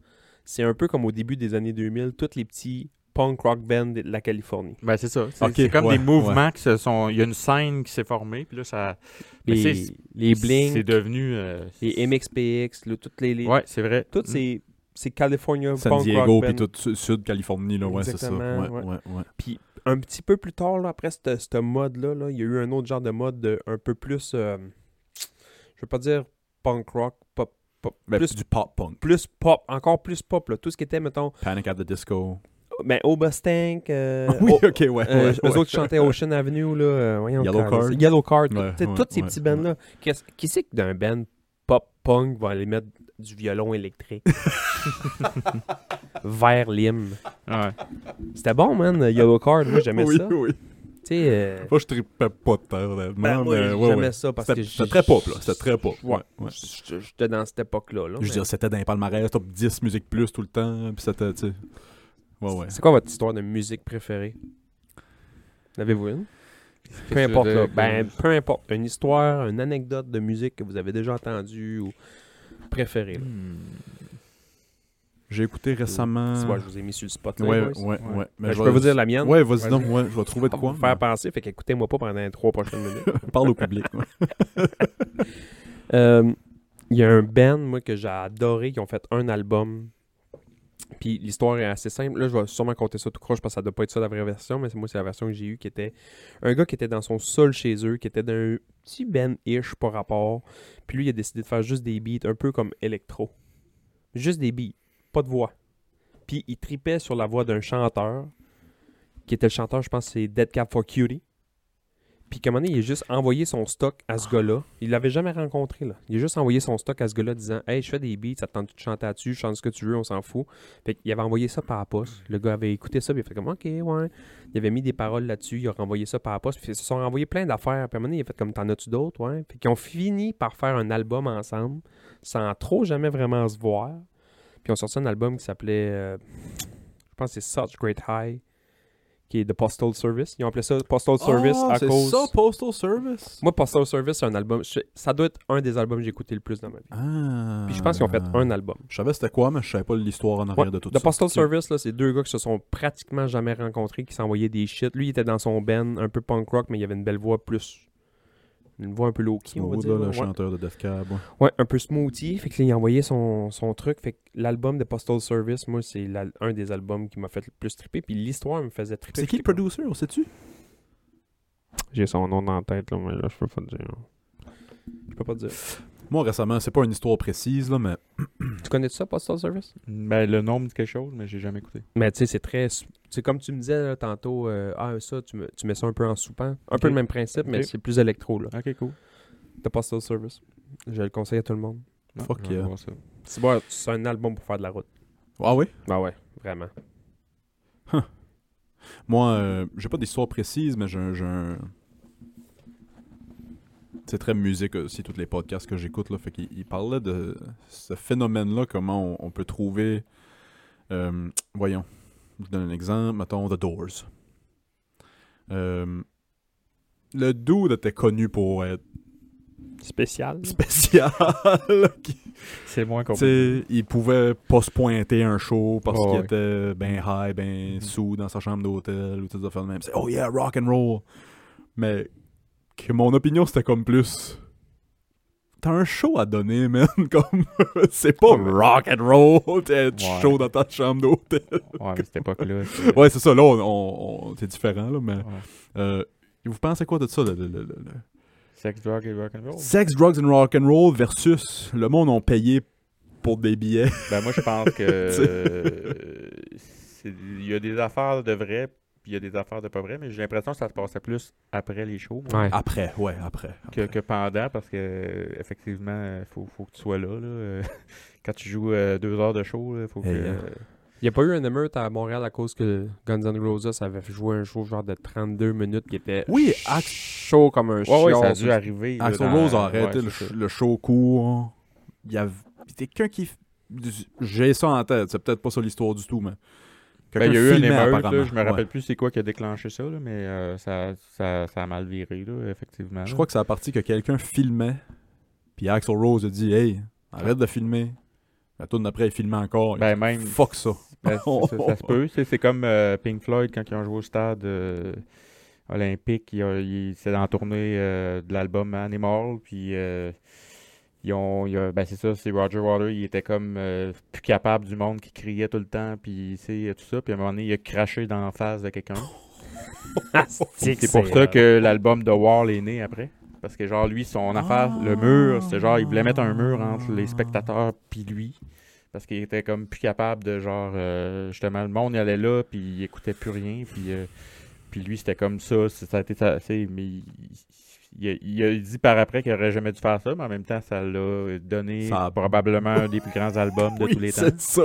c'est un peu comme au début des années 2000, tous les petits punk rock bands de la Californie. Ben, c'est ça. C'est c'est comme ouais, des mouvements qui se sont. Il y a une scène qui s'est formée, puis là, ça. Mais Les, c'est- les C'est Blink, devenu. euh, les MXPX, là, toutes les... les Ouais, c'est vrai. Toutes Mm. ces, ces California San punk Diego, rock puis tout su- Sud-Californie, là, ouais, c'est ça. Exactement, Ouais, ouais. ouais, ouais. Puis un petit peu plus tard, là, après ce mode-là, là, il y a eu un autre genre de mode de- un peu plus... euh, je veux pas dire punk rock, pop, pop Ben, plus, du pop-punk. plus pop, encore plus pop, là, tout ce qui était, mettons, Panic at the Disco. ben, Obastank, euh, *laughs* oui, O- ok, ouais. euh, ouais, eux autres qui chantaient Ocean Avenue, là, euh, voyons, Yellow Card. Yellow Card, ouais, tous ces petits bands-là. Qui c'est que d'un band pop-punk va aller mettre du violon électrique *laughs* vers l'hymne? Ouais. C'était bon, man, Yellow Card, moi j'aimais oui, ça. Tu oui. sais, euh, Moi, je tripais pas de terre, honnêtement, ben, moi, mais ouais, j'aimais ouais. ça parce C'était que c'était très pop, là. C'était très pop. Ouais, Ouais, J'étais dans cette époque-là. là, Je veux mais- dire, c'était dans les palmarès, top 10 musique plus tout le temps, puis c'était, tu sais. Ouais, ouais. C'est quoi votre histoire de musique préférée? En Avez-vous une? Peu importe, là. Ben, peu importe. Une histoire, une anecdote de musique que vous avez déjà entendue ou préférée. Hmm. J'ai écouté récemment. Tu vois, je vous ai mis sur le spot. là, Ouais, ouais, ouais. Ouais. Mais Ben, je je vais- peux vous dire la mienne. Ouais, vas-y donc, ouais, je vais trouver de quoi. vous faire penser, fait qu'écoutez-moi pas pendant les trois prochaines minutes. *laughs* *laughs* Parle au public. Euh, Il y a un band, moi, que j'ai adoré, qui ont fait un album. Puis l'histoire est assez simple. Là, je vais sûrement compter ça tout croche parce que ça doit pas être ça la vraie version, mais moi, c'est la version que j'ai eue qui était un gars qui était dans son sol chez eux, qui était d'un petit band-ish par rapport. Puis lui, il a décidé de faire juste des beats un peu comme électro. Juste des beats, pas de voix. Puis il tripait sur la voix d'un chanteur, qui était le chanteur, je pense, c'est Dead Cap for Cutie. Puis qu'à un moment donné, il a juste envoyé son stock à ce gars-là. Il l'avait jamais rencontré, là. Il a juste envoyé son stock à ce gars-là disant Hey, je fais des beats, ça te tente de chanter là-dessus, chante ce que tu veux, on s'en fout. Fait qu'il avait envoyé ça par la poste. Le gars avait écouté ça, puis il a fait comme Ok, ouais. Il avait mis des paroles là-dessus, il a renvoyé ça par la poste. Puis ils se sont renvoyés plein d'affaires. Puis à un moment donné, il a fait comme T'en as-tu d'autres, ouais. Puis qu'ils ont fini par faire un album ensemble, sans trop jamais vraiment se voir. Puis ils ont sorti un album qui s'appelait euh, Je pense que c'est Such Great High, qui est de Postal Service. Ils ont appelé ça Postal Service Ah, à c'est cause. ça, Postal Service? Moi, Postal Service, c'est un album. je- Ça doit être un des albums que j'ai écouté le plus dans ma vie. Ah. Puis je pense qu'ils ont fait un album. Je savais c'était quoi, mais je savais pas l'histoire en arrière Ouais, de tout The ça. Postal Ok. Service, là, c'est deux gars qui se sont pratiquement jamais rencontrés, qui s'envoyaient des shit. Lui, il était dans son band, un peu punk rock, mais il avait une belle voix plus. Une voix un peu low-key, on va dire. là, le Ouais. chanteur de Death Cab. ouais. Ouais, un peu smoothie. Fait que là, il a envoyé son, son truc. Fait que l'album de Postal Service, moi, c'est la- un des albums qui m'a fait le plus tripper. Puis l'histoire me faisait tripper. C'est qui le producer, on sait-tu? J'ai son nom dans la tête, là, mais là, je peux pas te dire. Je peux pas te dire. Moi, récemment, c'est pas une histoire précise, là, mais *clears throat* Tu connais ça, Postal Service? Ben, le nom dit quelque chose, mais j'ai jamais écouté. Mais tu sais, c'est très. C'est comme tu me disais là, tantôt, euh, ah, ça, tu, me- tu mets ça un peu en soupant. Un peu le même principe, mais c'est plus électro, là. Ok, cool. The Postal Service. Je le conseille à tout le monde. Non, Fuck yeah. C'est bon, c'est un album pour faire de la route. Ah oui? Ah ouais, vraiment. Moi, euh, j'ai pas d'histoire précise, mais j'ai un. C'est très musique aussi, tous les podcasts que j'écoute. là. Fait qu'il il parlait de ce phénomène-là, comment on, on peut trouver. euh, voyons, je vous donne un exemple. Mettons The Doors. Euh, le dude était connu pour être Spécial. spécial. *laughs* C'est moins compliqué. il pouvait pas se pointer un show parce Ouais, qu'il ouais. était ben high, ben sous dans sa chambre d'hôtel ou tout ça de même. C'est oh yeah, rock and roll. Mais que mon opinion c'était comme plus T'as un show à donner, man. *laughs* Comme, c'est pas rock and roll, t'es Ouais. chaud dans ta chambre d'hôtel. Ouais, mais cette époque-là. *laughs* Ouais, c'est ça, là, on, on- on- c'est différent, là, mais. Ouais. Euh, vous pensez quoi de ça, le, le- le- le- Sex, drug et rock'n'roll. Sex, drugs and rock and roll versus le monde ont payé pour des billets. Ben, moi, je pense *laughs* que. Euh, Il y a des affaires de vrai, puis il y a des affaires de pas vrai, mais j'ai l'impression que ça se passait plus après les shows. moi, Ouais. Après, ouais, après. Que, après. que pendant, parce que euh, effectivement, il faut, faut que tu sois là. là. Euh, *laughs* Quand tu joues euh, deux heures de show, il faut que. Hey, euh. Il n'y a pas eu une émeute à Montréal à cause que Guns N' Roses avait joué un show genre de 32 minutes qui était Oui, chaud comme un Ouais, ouais, ça a dû arriver. dans- Rose a arrêté ouais, le, show court. Il y avait quelqu'un qui. J'ai ça en tête, c'est peut-être pas ça l'histoire du tout, mais Ben, il y a eu une émeute, là, je me rappelle Ouais. plus c'est quoi qui a déclenché ça, là, mais euh, ça, ça, ça a mal viré, là, effectivement. Je crois que c'est à partir que quelqu'un filmait, puis Axel Rose a dit Hey, arrête de filmer. La tourne d'après, il filmait encore. Ben, même. Fuck ça. Ben, ça, ça se peut. C'est c'est comme euh, Pink Floyd quand ils ont joué au stade euh, olympique. Il, il- c'est dans la tournée euh, de l'album Animal. Puis euh, ils ont, ben c'est ça, c'est Roger Water. Il était comme euh, plus capable du monde qui criait tout le temps. Puis c'est tout ça. Puis à un moment donné, il a craché dans la face de quelqu'un. *laughs* C'est pour ça que l'album de Wall est né après. Parce que genre lui, son affaire, le mur, c'est genre il voulait mettre un mur entre les spectateurs puis lui. Parce qu'il était comme plus capable de genre euh, justement le monde il allait là puis il écoutait plus rien puis euh, puis lui c'était comme ça, ça a été ça, mais il, il a, il a dit par après qu'il aurait jamais dû faire ça, mais en même temps ça l'a donné Ça a- probablement un des plus grands albums de *laughs* Oui, tous les temps. c'est ça.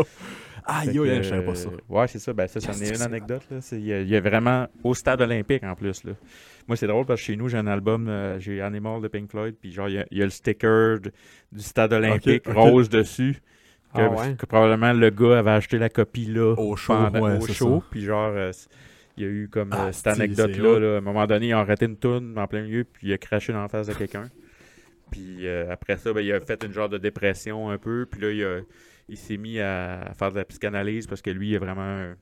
Je savais pas ça. Ouais, c'est ça. Ben, ça, c'en est une anecdote. Là. C'est- Il, y a, il y a vraiment au stade olympique en plus. Là. Moi, c'est drôle parce que chez nous, j'ai un album, euh, j'ai Animal de Pink Floyd, puis genre, il y a, il y a le sticker de- du stade olympique rose dessus. Que, Ah ouais? que probablement le gars avait acheté la copie là Au show, pendant- ouais, au show. Puis genre, euh, il y a eu comme Ah, euh, cette anecdote-là. là. À un moment donné, ils ont arrêté une toune en plein milieu, puis il a craché dans la face de quelqu'un. Puis euh, après ça, ben, il a fait une genre de dépression un peu. Puis là, il, a- il s'est mis à, faire de la psychanalyse parce que lui, il a vraiment un,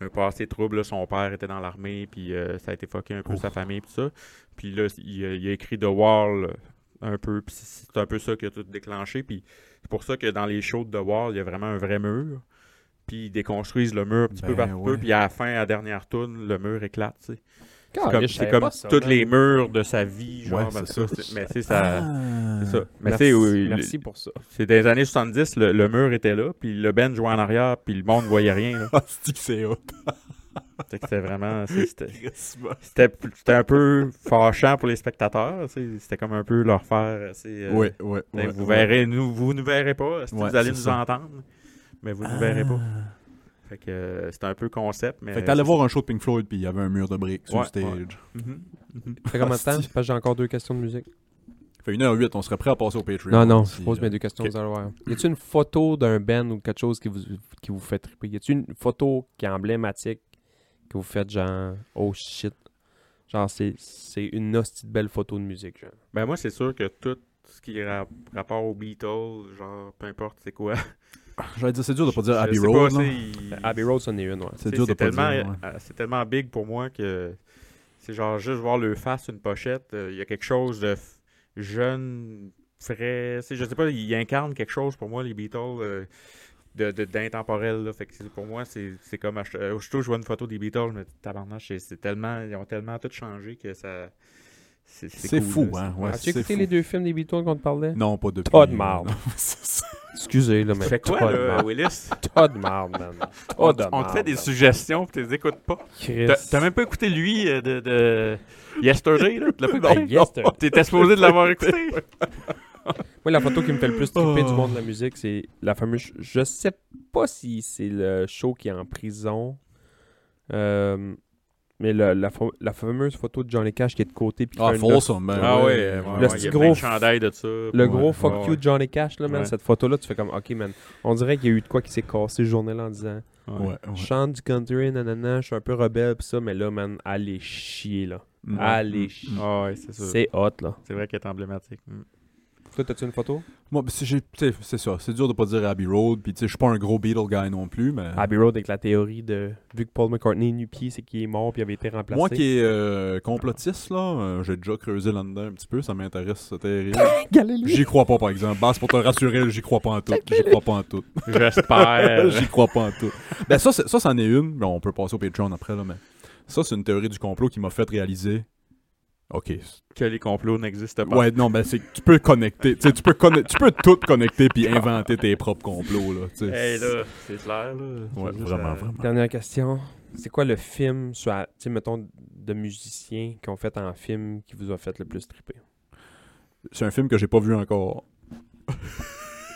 un passé trouble. là. Son père était dans l'armée, puis euh, ça a été fucké un peu Ouf. sa famille, puis ça. Puis là, il, a- il a écrit The Wall un peu, puis c'est c'est un peu ça qui a tout déclenché. Puis c'est pour ça que dans les shows de The Wall, il y a vraiment un vrai mur. Puis ils déconstruisent le mur un petit peu Ben par ouais. peu, puis à la fin, à la dernière tourne, le mur éclate, tu sais. C'est comme, c'est comme ça, tous man. les murs de sa vie, genre. Ouais, ben, c'est ça. c'est- Mais ça... Ah. C'est ça. Mais Merci, oui, merci pour ça. c'est des années 70, le, le mur était là, puis le Ben jouait en arrière, puis le monde voyait rien. Là. *laughs* Ah, c'est que c'est hot? *laughs* C'était vraiment... C'était Christmas. c'était c'était un peu fâchant pour les spectateurs. C'était comme un peu leur faire... euh, ben, vous ouais. verrez, nous, vous nous verrez pas. vous allez nous ça. entendre, mais vous nous verrez pas. Ah. Fait que euh, c'était un peu concept, mais... Fait que t'allais voir un show de Pink Floyd, puis il y avait un mur de briques sur le stage. ouais. Mhm, mhm. Ça fait combien de temps? Parce que j'ai encore deux questions de musique. Fait 1h08, on serait prêt à passer au Patreon. Non, non, si, je pose euh, mes deux questions, ok. vous allez voir. Y a-tu une photo d'un band ou quelque chose qui vous, qui vous fait triper? Y a-tu une photo qui est emblématique que vous faites genre, oh shit? Genre, c'est c'est une hostie de belle photo de musique, genre. Ben moi, c'est sûr que tout ce qui est rap- rapport aux Beatles, genre, peu importe c'est quoi. J'allais dire, c'est dur de pas dire Abbey Road. pas, il- Abbey Road, c'en est une, ouais. C'est dur de pas tellement, dire. ouais. euh, C'est tellement big pour moi que c'est genre juste voir le face, une pochette, euh, il y a quelque chose de jeune, frais. Je sais pas, il incarne quelque chose pour moi, les Beatles, euh, de- de- d'intemporel. là. Fait que c'est- pour moi, c'est c'est comme. Aussitôt je vois une photo des Beatles, je me dis, tabarnache, c'est- c'est tellement. Ils ont tellement tout changé que ça. C'est cool, fou, hein. Ouais, As-tu écouté fou. les deux films des Beatles qu'on te parlait? Non, pas depuis. *laughs* C'est ça. Excusez, là, mais Tu fais quoi, tas de là, marde. Willis? Tas de marde, man. *laughs* De on te fait des suggestions, puis tu les écoutes pas. Chris. T'as même pas écouté lui euh, de, de Yesterday, là? Tu l'as pas yesterday. *laughs* T'étais supposé de l'avoir écouté. Moi, la photo qui me fait le plus triper Oh. du monde de la musique, c'est la fameuse. Je sais pas si c'est le show qui est en prison. Euh, mais le- la, la fameuse photo de Johnny Cash qui est de côté. Puis qui Ah, Folsom, ben Ah ouais, ouais. euh, Le ouais, petit gros plein de ça. Le Ouais, gros fuck ouais, you de Johnny Cash, là, man. Ouais. Cette photo-là, tu fais comme, ok, man. On dirait qu'il y a eu de quoi qui s'est cassé ce journée-là en disant, ouais. Ouais, ouais. je chante du country, nanana, je suis un peu rebelle, pis ça, mais là, man, allez chier, là. Mm. Allez Mm. chier. Ah ouais, c'est ça. C'est hot, là. C'est vrai qu'elle est emblématique. Mm. Toi, t'as-tu une photo? Moi, ben, c'est ça. C'est dur de pas dire Abbey Road. Puis, tu sais, je suis pas un gros Beatle guy non plus, mais. Abbey Road avec la théorie de, vu que Paul McCartney est nu-pied, c'est qu'il est mort puis il avait été remplacé. Moi qui est euh, complotiste, là, euh, j'ai déjà creusé là-dedans un petit peu, ça m'intéresse, c'est terrible. *laughs* J'y crois pas, par exemple. Basse, pour te rassurer, j'y crois pas en tout. J'y crois pas en tout. *laughs* J'espère. J'y crois pas en tout. Ben, ça, c'est- ça, c'en est une. Bon, on peut passer au Patreon après, là, mais ça, c'est une théorie du complot qui m'a fait réaliser. Ok. que les complots n'existent pas. Ouais, non, ben, c'est tu peux connecter. Tu sais, tu peux, conne- tu peux tout connecter puis inventer tes propres complots, là. tu sais. Hey, là, c'est clair, là. Ouais, vraiment, euh, vraiment. Dernière question. C'est quoi le film, sur, tu sais, mettons, de musiciens qui ont fait en film qui vous a fait le plus triper? C'est un film que j'ai pas vu encore.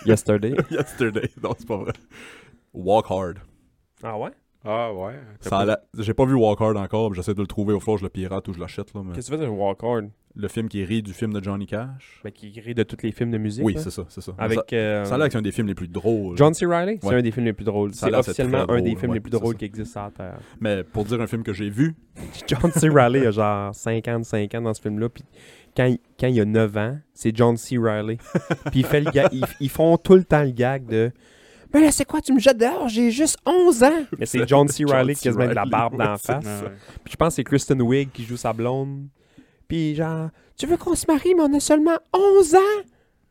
Yesterday? *laughs* Yesterday. Non, c'est pas vrai. Walk Hard. ah ouais? Ah ouais. pas- la- J'ai pas vu Walk Hard encore, mais j'essaie de le trouver au fond, je le pirate ou je l'achète. là, mais Qu'est-ce que tu fais de Walk Hard? Le film qui rit du film de Johnny Cash. Ben, qui rit de tous les films de musique. Oui, c'est ça, c'est ça. Avec. Ça, euh, ça a l'air que c'est un des films les plus drôles. John C. Reilly, c'est Ouais. un des films les plus drôles. C'est officiellement un des films ouais, les plus drôles qui existent à Terre. *laughs* Mais pour dire un film que j'ai vu, *laughs* John C. Reilly a genre 55 ans dans ce film-là, puis quand, il- quand il a 9 ans, c'est John C. Reilly. *laughs* puis il fait le ga- ils, ils font tout le temps le gag de Mais là, c'est quoi, tu me jettes dehors, j'ai juste 11 ans. Mais c'est John C. C. qui a de la barbe ouais, d'en c'est face. Ah ouais. Puis je pense que c'est Kristen Wiig qui joue sa blonde. Puis genre, tu veux qu'on se marie, mais on a seulement 11 ans?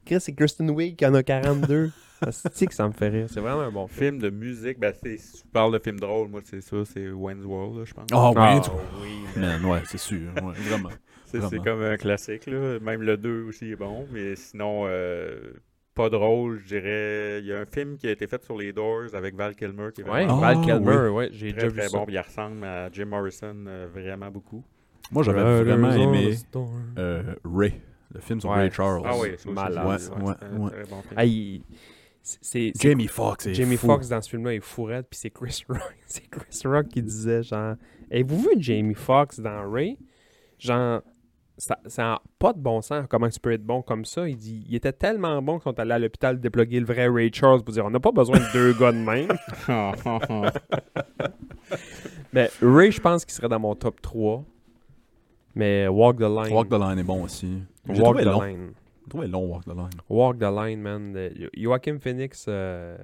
Chris, c'est Kristen Wiig qui en a 42. C'est *laughs* que ça me fait rire. C'est vraiment un bon film. Film de musique, ben c'est, si tu parles de film drôle, moi c'est ça, c'est Wayne's World, là, je pense. Oh, Ah, oui, oui. man, ouais, c'est sûr, ouais, vraiment. c'est, comme un classique, là. Même le 2 aussi est bon, mais sinon, euh, pas drôle, je dirais. Il y a un film qui a été fait sur les Doors avec Val Kilmer qui est Ouais, vraiment Ah, Val Kilmer, ouais, j'ai très déjà vu très ça. bon. Il ressemble à Jim Morrison euh, vraiment beaucoup. Moi, j'avais vraiment aimé euh, Ray, le film sur Ouais. Ray Charles. Ah oui, c'est malade. Ouais, c'est ouais, un ouais. très bon film. Ah, il- c'est- Jamie Foxx Jamie. Foxx dans ce film-là est fourrette, puis c'est Chris Rock. *laughs* C'est Chris Rock qui disait genre Avez-vous vu Jamie Foxx dans Ray Genre, ça, ça a pas de bon sens comment tu peux être bon comme ça. Il dit Il était tellement bon qu'ils sont allés à l'hôpital déploguer le vrai Ray Charles pour dire On n'a pas besoin de deux gars de même. *laughs* Mais Ray, je pense qu'il serait dans mon top 3. Mais Walk the Line. Walk the Line est bon aussi. Walk the long. Line. J'ai trouvé long, Walk the Line. Walk the Line, man. Jo- Joaquin Phoenix euh,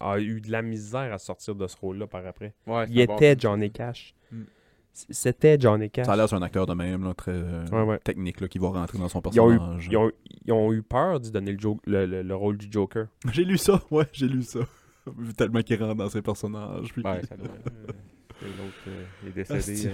a eu de la misère à sortir de ce rôle-là par après. Ouais, Il bon était. Johnny Cash. C'était Johnny Cash. Ça a l'air c'est un acteur de même, là, très euh, Ouais, ouais. technique, là, qui va rentrer dans son Ils ont, eu, personnage. ils, ont, ils ont eu peur d'y donner le, jo- le, le- le rôle du Joker. *laughs* J'ai lu ça, ouais, j'ai lu ça. *laughs* Tellement qu'il rentre dans ses personnages. Puis... Ouais, ça doit. euh, et L'autre euh, est décédé.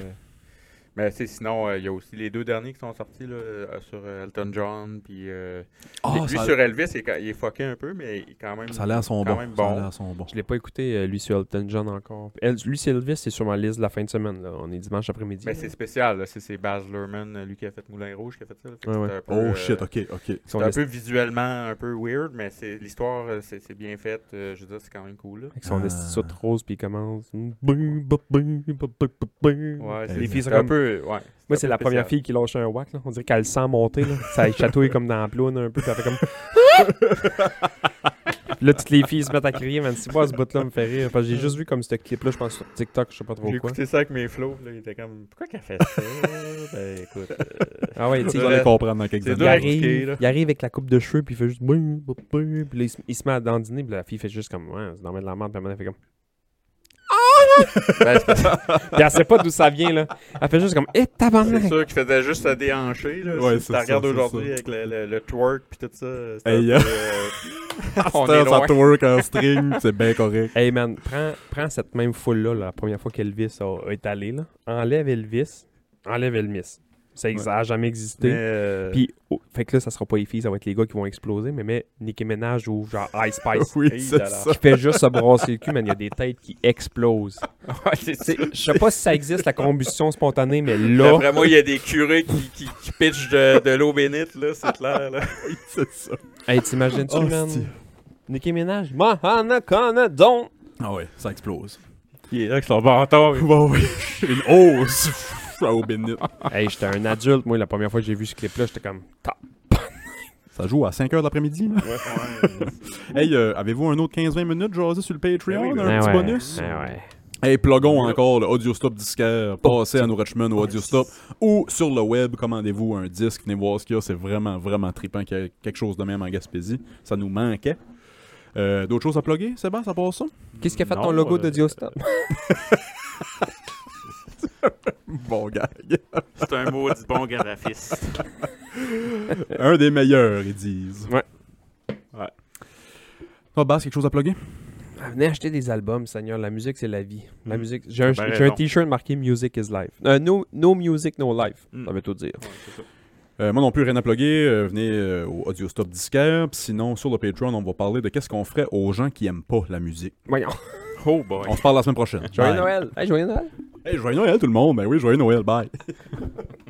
Mais c'est sinon, euh, il y a aussi les deux derniers qui sont sortis là, euh, sur euh, Elton John. Puis, euh, Ah, lui, sur Elvis, il est, il est fucké un peu, mais il est quand même. ça a l'air son quand bon. même Ça a bon. l'air son bon. Je l'ai pas écouté, euh, lui, sur Elton John encore. Lui, c'est Elvis, c'est sur ma liste de la fin de semaine. Là. On est dimanche après-midi. Mais c'est spécial, là. c'est Baz Luhrmann, lui qui a fait Moulin Rouge, qui a fait ça. Fait Ouais, ouais. peu, Oh shit, ok, ok. C'est un peu visuellement un peu weird, mais c'est l'histoire, c'est c'est bien fait. euh, je veux dire, c'est quand même cool. Là. Avec son Ah. esti soute rose, puis il commence. Ouais, Ouais, les filles sont un comme- peu. Ouais, Moi, c'est la première fille qui lâche un whack. Là. On dirait qu'elle le sent monter. Là. Ça chatouille comme dans la ploune un peu. Puis elle fait comme. *laughs* là, toutes les filles se mettent à crier. Même si moi, ce bout-là me fait rire. Parce que j'ai juste vu comme ce clip-là, je pense, sur TikTok, je sais pas trop J'ai quoi. écouté ça avec mes flots. Là, il était comme, pourquoi qu'elle fait ça? *laughs* Ben écoute. euh, Ah ouais, tu sais, il, comprendre dans quelques années. arrive, il arrive avec la coupe de cheveux, puis il fait juste. Puis là, il, se- il se met à dandiner, puis la fille fait juste comme. Ouais, c'est dans de la merde, puis elle fait comme. Ben, c'est Puis *laughs* elle sait pas d'où ça vient, là. Elle fait juste comme. Eh, c'est tabarnak! sûr qu'il faisait juste se déhancher. Là. Ouais, si c'est tu regardes c'est aujourd'hui avec le, le, le twerk puis tout ça. c'est Hey, un euh, *laughs* on est ça twerk en string, c'est bien correct. Hey man, prends, prends cette même foule-là, là, la première fois qu'Elvis été allé, là. enlève Elvis, enlève Elvis. Ça n'a jamais existé. Mais, euh, Puis, oh, fait que là, ça sera pas les filles, ça va être les gars qui vont exploser, mais mets Nicki Minaj ou genre Ice *laughs* Spice. Oui, qui fait juste se brasser le cul, man. Il y a des têtes qui explosent. *laughs* ouais, c'est ça. Je sais pas si ça existe, la combustion spontanée, mais là, D'après moi, il y a des curés qui, qui, qui pitchent de, de l'eau bénite, là, c'est clair. Là. *laughs* C'est ça. hey, t'imagines-tu, Oh, man? c'est- Nicki Minaj, Mahana don't. Ah ouais, ça explose. Il est là avec son bâton. Bon, oui. Une hausse. *laughs* Hey, j'étais un adulte, moi, la première fois que j'ai vu ce clip-là, j'étais comme, Ça joue à 5h de l'après-midi. *laughs* Hey, euh, avez-vous un autre 15-20 minutes, jaser sur le Patreon? Ben oui, ben un Ah petit ouais, bonus? ouais. Hey, plugons encore le Audio Stop disquaire. Passez à nos Richmond au Audio Stop. Ou sur le web, commandez-vous un disque. Venez voir ce qu'il y a. C'est vraiment, vraiment trippant qu'il y ait quelque chose de même en Gaspésie. Ça nous manquait. Euh, D'autres choses à plugger, Sébastien, ça passe ça? Qu'est-ce qui a fait Non, ton logo de euh, Diostop? *laughs* *laughs* Bon gag. C'est un maudit bon graphiste. un des meilleurs, ils disent. Ouais. Ouais. Toi, quelque chose à plugger? Ah, Venez acheter des albums, Seigneur. La musique, c'est la vie. La Mm. musique. J'ai un, raison. t-shirt marqué Music is life. Euh, no, no music, no life. Mm. Ça veut tout dire. Euh, moi non plus, rien à plugger. Euh, venez euh, au Audio Stop disquaire. Sinon, sur le Patreon, on va parler de qu'est-ce qu'on ferait aux gens qui aiment pas la musique. Voyons. Oh boy. On se parle la semaine prochaine. Joyeux Bye. Noël. Hey, joyeux Noël. Hey, joyeux Noël tout le monde. Ben oui, joyeux Noël. Bye. *laughs*